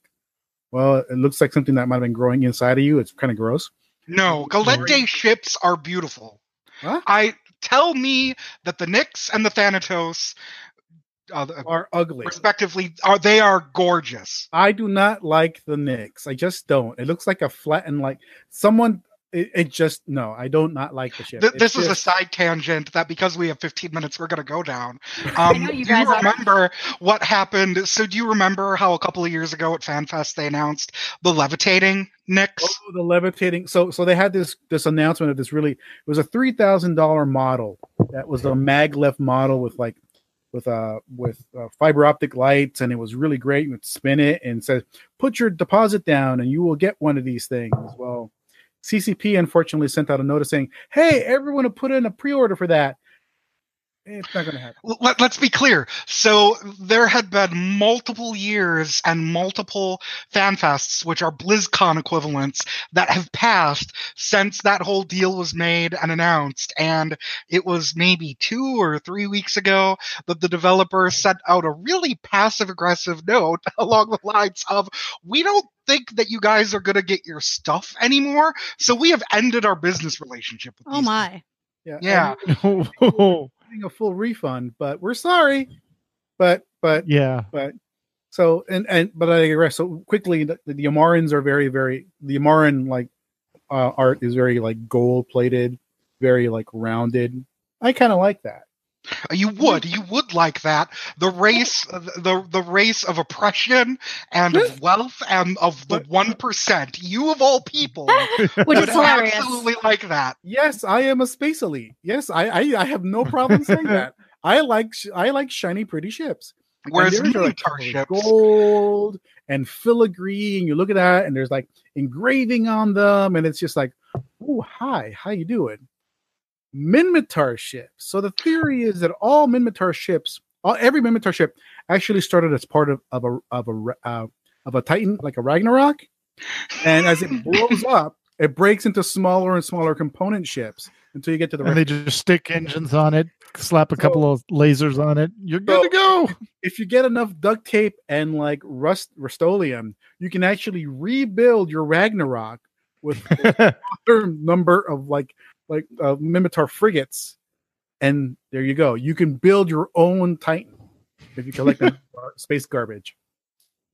well it looks like something that might have been growing inside of you it's kind of gross No, Gallente ships are beautiful. Huh? I tell me that the Nyx and the Thanatos, uh, are ugly respectively, are they are gorgeous. I do not like the Nyx I just don't it looks like a flattened like someone it, it just no I don't not like the ship Th- It's this is a side tangent that because we have 15 minutes, we're going to go down. Um, you do you guys are. remember what happened? So, do you remember how a couple of years ago at FanFest they announced the levitating Nyx? Oh, the levitating. So, so they had this this announcement of this really. It was a three thousand dollar model that was a maglev model with like with uh with uh, fiber optic lights, and it was really great. You would spin it and said, "Put your deposit down, and you will get one of these things." Well, CCP unfortunately sent out a notice saying, "Hey, everyone, to put in a pre order for that." It's not going to happen. Let, let's be clear. So there had been multiple years and multiple fanfests, which are BlizzCon equivalents, that have passed since that whole deal was made and announced. And it was maybe two or three weeks ago that the developer sent out a really passive aggressive note along the lines of, we don't think that you guys are going to get your stuff anymore. So we have ended our business relationship with Oh these my. Yeah, Yeah. and Oh, getting a full refund, but we're sorry. But but yeah. but so and and but I digress. So quickly, the, the Amarrians are very very the Amarrian like uh, art is very like gold plated, very like rounded. I kind of like that. You would, you would like that. The race, the the race of oppression and of wealth and of the one percent. You of all people Which would is hilarious. absolutely like that. Yes, I am a space elite. Yes, I I, I have no problem saying that. I like sh- I like shiny, pretty ships. Whereas theirs are, like, Minotaur ships, gold and filigree, and you look at that, and there's like engraving on them, and it's just like, oh, hi, how you doing? Minmatar ships. So the theory is that all Minmatar ships, all every Minmatar ship, actually started as part of of a of a uh, of a Titan, like a Ragnarok, and as it blows up, it breaks into smaller and smaller component ships until you get to the. and they just stick engines on it, slap a couple of lasers on it. You're good So- to go. if you get enough duct tape and like rust Rust-Oleum, you can actually rebuild your Ragnarok with a number of like like uh, Minmatar frigates, and there you go. You can build your own Titan if you collect that gar- space garbage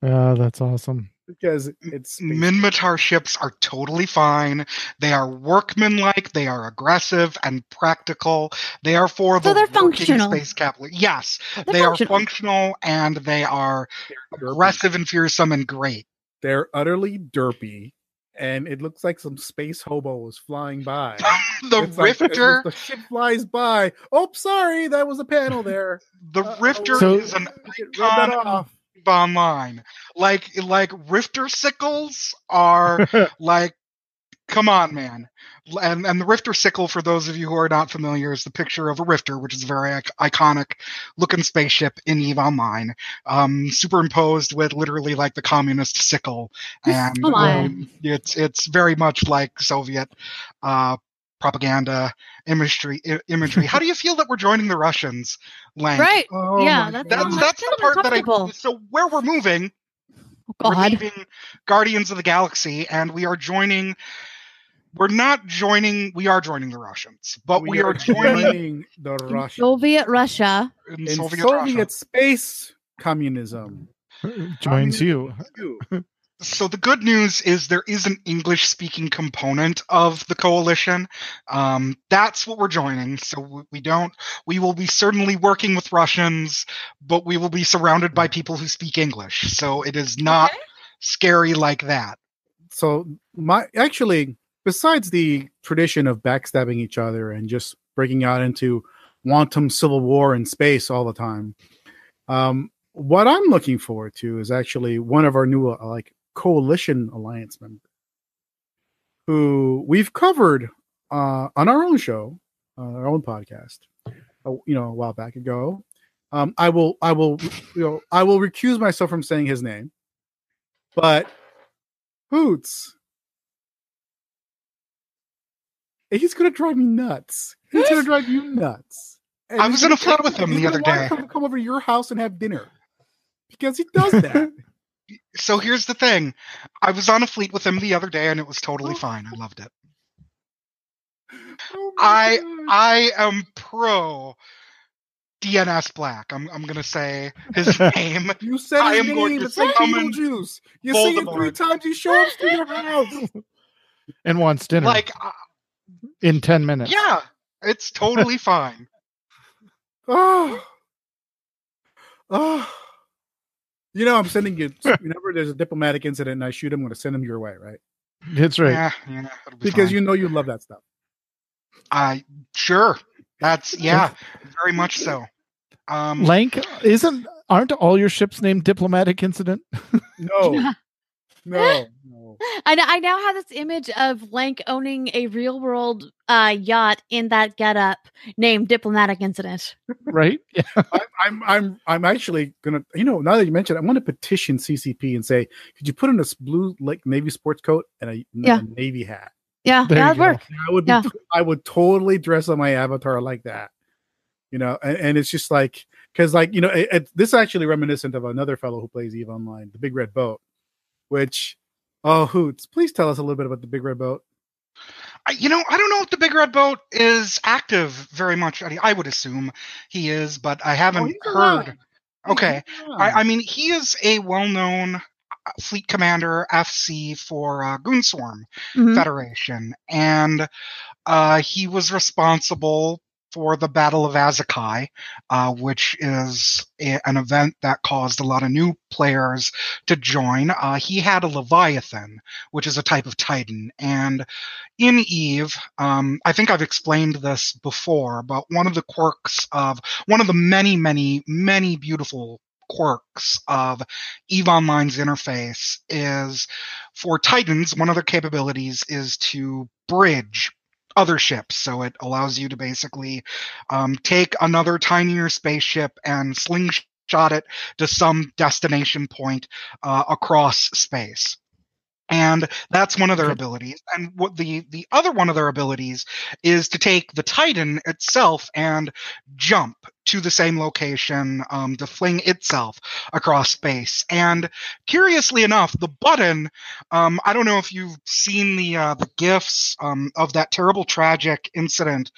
Oh, that's awesome. because it's space. Minmatar ships are totally fine. They are workmanlike. They are aggressive and practical. They are for So the they're working functional. space capital. Yes, They're they are functional. functional and they are aggressive and fearsome and great. They're utterly derpy, and it looks like some space hobo hobos flying by. the It's like- Rifter, the ship flies by. Oh, sorry, that was a panel there. the Uh-oh. Rifter So- is an icon online. Like like Rifter sickles are like come on man and and the rifter sickle for those of you who are not familiar is the picture of a rifter which is a very ic- iconic looking spaceship in eve online um superimposed with literally like the communist sickle and um, it's it's very much like soviet uh propaganda imagery imagery how do you feel that we're joining the russians Lank? Right. Oh Yeah, that's- that's that's the part that i so where we're moving Oh, we're leaving Guardians of the Galaxy, and we are joining. We're not joining. We are joining the Russians, but we, are joining the In Russian Soviet Russia. in in Soviet, Soviet, Russia. space communism. Joins you. So the good news is there is an English-speaking component of the coalition. Um, that's what we're joining. So we- we don't. We will be certainly working with Russians, but we will be surrounded by people who speak English. So it is not Okay. scary like that. So my actually, besides the tradition of backstabbing each other and just breaking out into wanton civil war in space all the time, um, what I'm looking forward to is actually one of our new uh, like coalition alliance members, who we've covered uh, on our own show, uh, our own podcast, you know, a while back ago. Um, I will, I will, you know, I will recuse myself from saying his name, but Hoots. He's gonna drive me nuts. He's gonna drive you nuts. And I was in a gonna flight with him the gonna other wanna day. Come, come over to your house and have dinner because he does that. So here's the thing. I was on a fleet with him the other day, and it was totally fine. I loved it. Oh I- God. I am pro DNS Black. I'm I'm gonna say his name. you said I his am going name. to It's like summon Beetlejuice. You see him three times. He shows up to your house. and wants dinner Like, uh, in 10 minutes. yeah, it's totally fine. Oh, oh. You know, I'm sending you. Whenever there's a diplomatic incident and I shoot him, I'm going to send him your way, right? That's right. Yeah, yeah, it'll be Because fine. you know you love that stuff. I sure. That's yeah, very much so. Um, Lank, isn't aren't all your ships named Diplomatic Incident? No, no, no. I, I now have this image of Lank owning a real world uh, yacht in that getup named Diplomatic Incident. Right? Yeah. I, I'm, I'm, I'm actually gonna. You know, now that you mentioned, it, I'm going to petition CCP and say, could you put in a s- blue like navy sports coat and a, Yeah. a navy hat? Yeah, There that'd go. work. I would be, Yeah. I would totally dress up my avatar like that. You know, and, and it's just like because like you know, it, it, this is actually reminiscent of another fellow who plays Eve Online, the Big Red Boat, which oh hoots! Please tell us a little bit about the Big Red Boat. I, you know, I don't know if the Big Red Boat is active very much. I, I would assume he is, but I Oh, haven't he's heard. Okay, I, I mean, he is a well-known. fleet commander FC for uh, Goonswarm Mhm. Federation, and uh, he was responsible for the Battle of Asakai, uh, which is a- an event that caused a lot of new players to join. Uh, he had a Leviathan, which is a type of Titan, and in Eve, um, I think I've explained this before, but one of the quirks of one of the many, many, many beautiful quirks of Eve Online's interface is for Titans, one of their capabilities is to bridge other ships. So it allows you to basically um, take another tinier spaceship and slingshot it to some destination point uh, across space. And that's one of their abilities. And what the the other one of their abilities is to take the Titan itself and jump to the same location um, to fling itself across space. And curiously enough, the button um, I don't know if you've seen the uh, the gifs um, of that terrible tragic incident.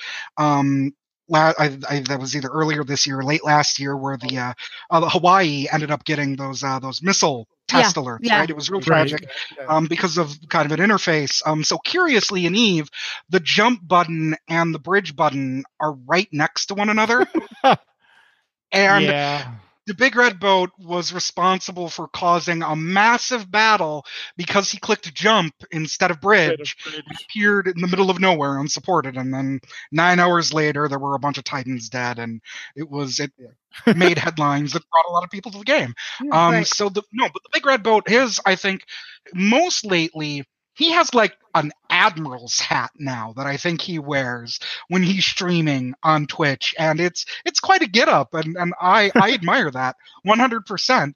La- I, I, that was either earlier this year or late last year, where the, uh, uh, Hawaii ended up getting those uh, those missile test alerts. yeah. Right, it was real Right. tragic um, because of kind of an interface. Um, so curiously, in Eve, the jump button and the bridge button are right next to one another. and yeah. The big red boat was responsible for causing a massive battle because he clicked jump instead of bridge. It appeared in the middle of nowhere unsupported, and then nine hours later, there were a bunch of Titans dead, and it was it made headlines that brought a lot of people to the game. Um, Right. so the no, but the big red boat, is I think most lately he has like an admiral's hat now that I think he wears when he's streaming on Twitch, and it's it's quite a get up, and and I I admire that one hundred percent.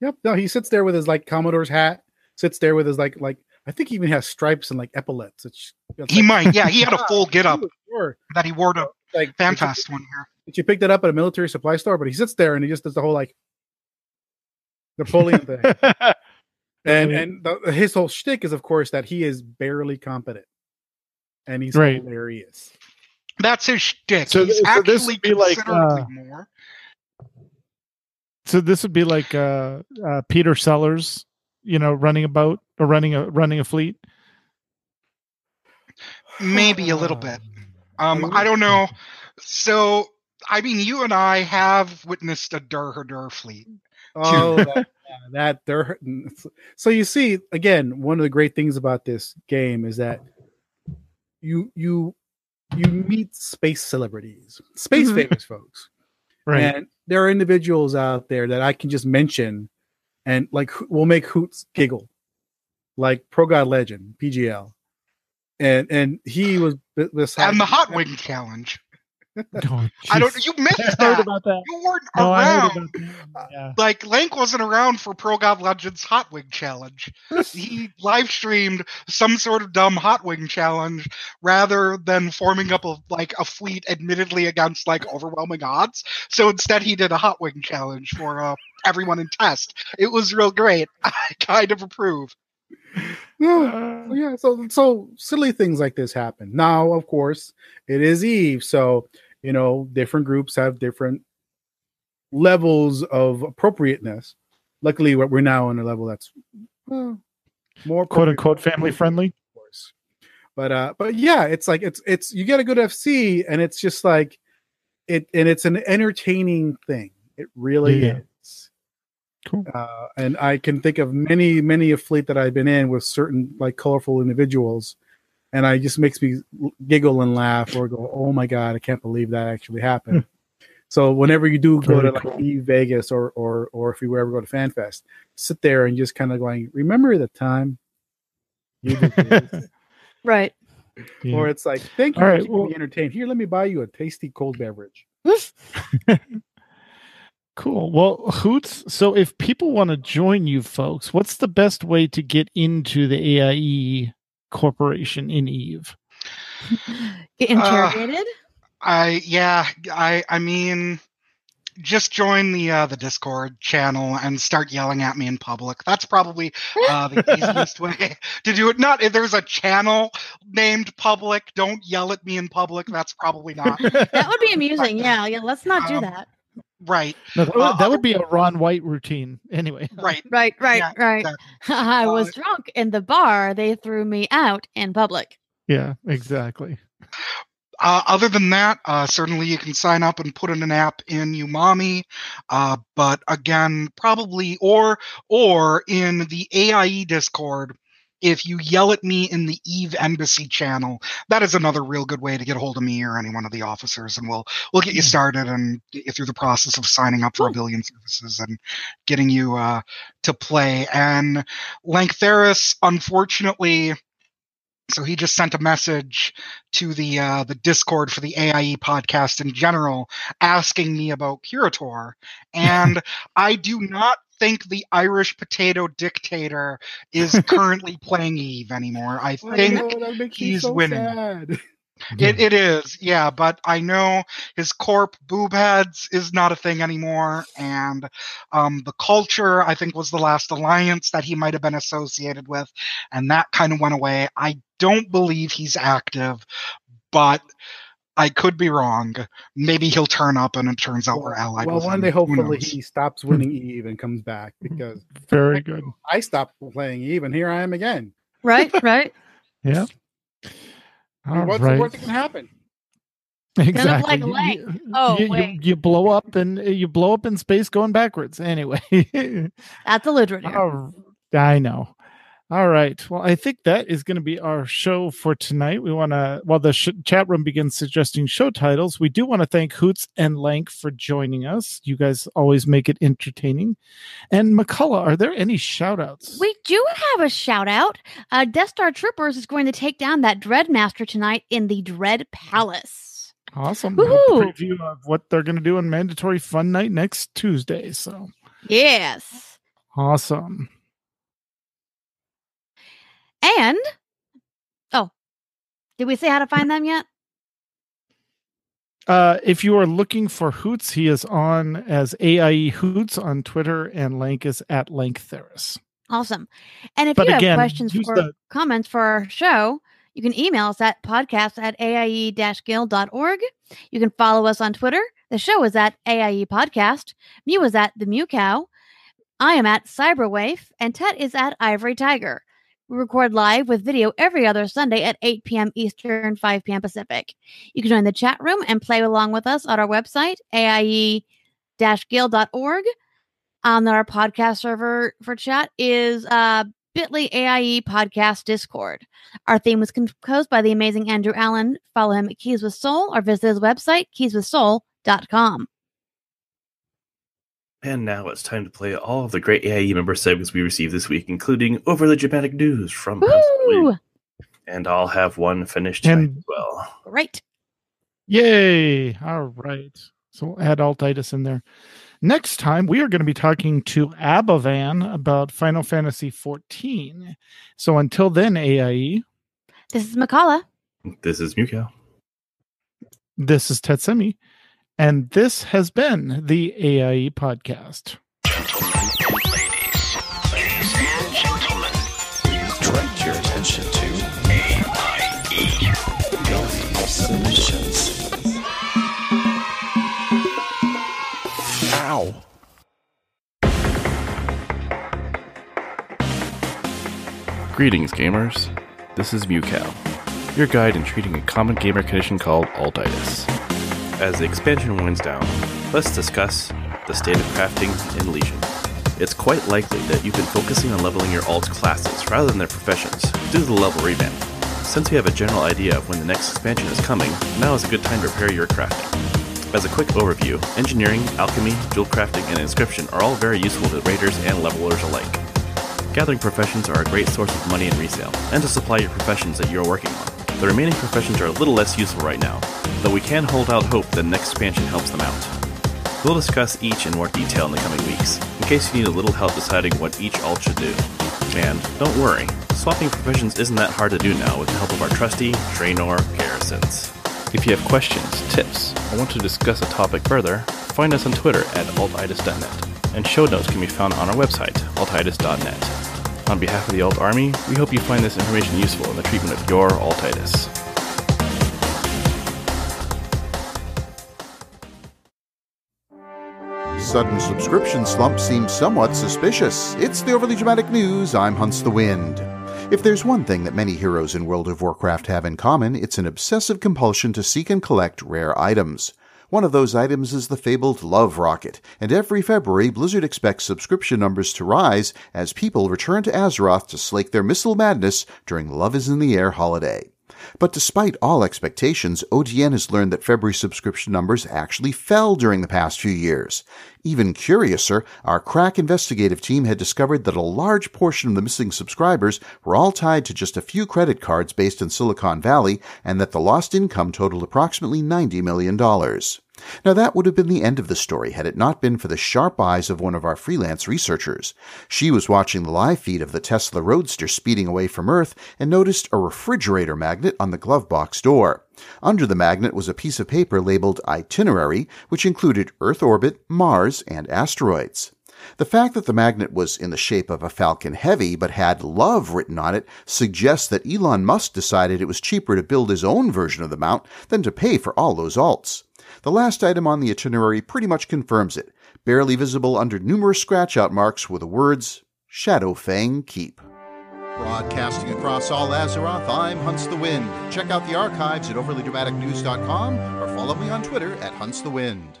Yep. No, he sits there with his like Commodore's hat. Sits there with his like like I think he even has stripes and like epaulets. It's, it's He like, might, yeah, he had a full get up Sure. that he wore to Like did FanFest one year. Did you pick that up at a military supply store? But he sits there and he just does the whole like Napoleon thing. And Right. and the, his whole shtick is, of course, that he is barely competent, and he's Right. hilarious. That's his shtick. So He's th- so this actually would be like, considerably uh, more. so this would be like uh, uh, Peter Sellers, you know, running a boat or running a running a fleet. Maybe a little bit. Um, I don't know. So, I mean, you and I have witnessed a Dur Dur fleet. Oh, that, yeah, that they're so you see again. One of the great things about this game is that you you you meet space celebrities, space Mhm. famous folks, Right. and there are individuals out there that I can just mention, and like who- will make hoots giggle, like Pro God Legend PGL, and and he was b- beside And the Hot Wing Challenge. Oh, I don't. You missed I heard that. about that. You weren't No, I heard around. about that. Yeah. Like Lank wasn't around for Pro God Legends Hot Wing Challenge. he live streamed some sort of dumb Hot Wing challenge rather than forming up a like a fleet, admittedly against like overwhelming odds. So instead, he did a Hot Wing challenge for uh, everyone in test. It was real great. I kind of approve. No, Uh, yeah, so so silly things like this happen. Now, of course, it is Eve, so you know, different groups have different levels of appropriateness. Luckily, we're we're now on a level that's well, more quote unquote family friendly. of course. But uh, but yeah, it's like it's it's you get a good FC, and it's just like it, and it's an entertaining thing. It really Yeah. is. Cool. Uh, and I can think of many, many a fleet that I've been in with certain like colorful individuals, and I just makes me giggle and laugh or go, "Oh my god, I can't believe that actually happened." Hmm. so whenever you do go Very to like cool. Eve Vegas or or or if you ever go to FanFest, sit there and just kind of going, "Remember the time you did? Right. Yeah. or it's like, "Thank you All for right, keeping well- me entertained. Here, let me buy you a tasty cold beverage." Cool. Well, Hoots, so if people want to join you folks, what's the best way to get into the AIE Corporation in Eve? Get Uh, interrogated. I yeah. I I mean. Just join the uh, the Discord channel and start yelling at me in public. That's probably uh, the easiest way to do it. Not if there's a channel named public. Don't yell at me in public. That's probably not. that would be amusing. Yeah. Yeah. Let's not do um, that. Right, No, that, would, Uh, that would be a Ron White routine. Anyway. right. Right, right, Yeah, right. exactly. I was Uh, drunk in the bar. They threw me out in public. Yeah, exactly. Uh, other than that, uh, certainly you can sign up and put in an app in Umami, uh, but again, probably or or in the AIE Discord. If you yell at me in the Eve Embassy channel, that is another real good way to get a hold of me or any one of the officers, and we'll we'll get you started and get you through the process of signing up for a billion services and getting you uh, to play. And Lanktheris, unfortunately, so he just sent a message to the uh, the Discord for the AIE podcast in general, asking me about Curator, and I do not think the Irish potato dictator is currently playing Eve anymore. I I think know, makes me he's so winning. sad. it, it is, yeah, but I know his corp boob heads is not a thing anymore, and um, the culture I think was the last alliance that he might have been associated with, and that kind of went away. I don't believe he's active, but I could be wrong. Maybe he'll turn up, and it turns out we're allied. well, one him. day, hopefully, he stops winning Eve and comes back because Very good. I stopped playing Eve and here I am again. Right, right. Yeah. I mean, All what's right. the worst that can happen? Exactly. like You- Lank. you- Oh, you, you, wait. you blow up and uh, you blow up in space going backwards. Anyway. That's a Ludrid. Oh, I know. All right. Well, I think that is going to be our show for tonight. We want to, while the sh- chat room begins suggesting show titles, we do want to thank Hoots and Lank for joining us. You guys always make it entertaining. And Mkallah, are there any shout outs? We do have a shout out. Uh, Death Star Troopers is going to take down that Dreadmaster tonight in the Dread Palace. Awesome. A preview of what they're going to do on Mandatory Fun Night next Tuesday. So Yes. awesome. And, oh, did we say how to find them yet? Uh, if you are looking for Hoots, he is on as AIE Hoots on Twitter, and Lank is at Lanktheris. Awesome. And if But you again, have questions use or the- comments for our show, you can email us at podcast at aie-guild.org. You can follow us on Twitter. The show is at AIE Podcast. Mew is at The Mew Cow. I am at Cyberwave, And Tet is at Ivory Tiger. We record live with video every other Sunday at 8 p.m. Eastern, 5 p.m. Pacific. You can join the chat room and play along with us at our website, aie-guild.org. On our podcast server for chat is uh, bit.ly AIE podcast Discord. Our theme was composed by the amazing Andrew Allen. Follow him at Keys with Soul or visit his website, keyswithsoul.com. And now it's time to play all of the great AIE member segments we received this week, including Overly Dramatic News from House of Woo! And I'll have one finished And- as well. Right. Yay! All right. So we'll add Altitis in there. Next time, we are going to be talking to Abavan about Final Fantasy XIV. So until then, AIE, This is Mkallah. This is Mewkow. this is Tetsemi, and this has been the AIE podcast. Gentlemen and ladies, ladies and gentlemen, Direct your attention to AIE. Building submissions. Ow. Greetings, gamers. This is Mewkow, your guide in treating a common gamer condition called altitis. As the expansion winds down, let's discuss the state of crafting in Legion. It's quite likely that you've been focusing on leveling your alt classes rather than their professions due to the level revamp. Since you have a general idea of when the next expansion is coming, now is a good time to prepare your crafting. As a quick overview, engineering, alchemy, jewel crafting, and inscription are all very useful to raiders and levelers alike. Gathering professions are a great source of money in resale, and to supply your professions that you're working on. The remaining professions are a little less useful right now, though we can hold out hope that next expansion helps them out. We'll discuss each in more detail in the coming weeks, in case you need a little help deciding what each alt should do. And don't worry, swapping professions isn't that hard to do now with the help of our trusty Draenor garrisons. If you have questions, tips, or want to discuss a topic further, find us on Twitter at altitis.net, and show notes can be found on our website, altitis.net. On behalf of the Alt Army, we hope you find this information useful in the treatment of your altitis. Sudden subscription slump seems somewhat suspicious. It's the Overly Dramatic News. I'm Hunts the Wind. If there's one thing that many heroes in World of Warcraft have in common, it's an obsessive compulsion to seek and collect rare items. One of those items is the fabled Love Rocket, and every February Blizzard expects subscription numbers to rise as people return to Azeroth to slake their missile madness during Love is in the Air holiday. But despite all expectations, ODN has learned that February subscription numbers actually fell during the past few years. Even curiouser, our crack investigative team had discovered that a large portion of the missing subscribers were all tied to just a few credit cards based in Silicon Valley, and that the lost income totaled approximately $90 million. Now, that would have been the end of the story had it not been for the sharp eyes of one of our freelance researchers. She was watching the live feed of the Tesla Roadster speeding away from Earth and noticed a refrigerator magnet on the glove box door. Under the magnet was a piece of paper labeled Itinerary, which included Earth orbit, Mars, and asteroids. The fact that the magnet was in the shape of a Falcon Heavy but had love written on it suggests that Elon Musk decided it was cheaper to build his own version of the mount than to pay for all those alts. The last item on the itinerary pretty much confirms it, barely visible under numerous scratch out marks were the words Shadowfang Keep. Broadcasting across all Azeroth, I'm Hunts the Wind. Check out the archives at overlydramaticnews.com or follow me on Twitter at Hunts the Wind.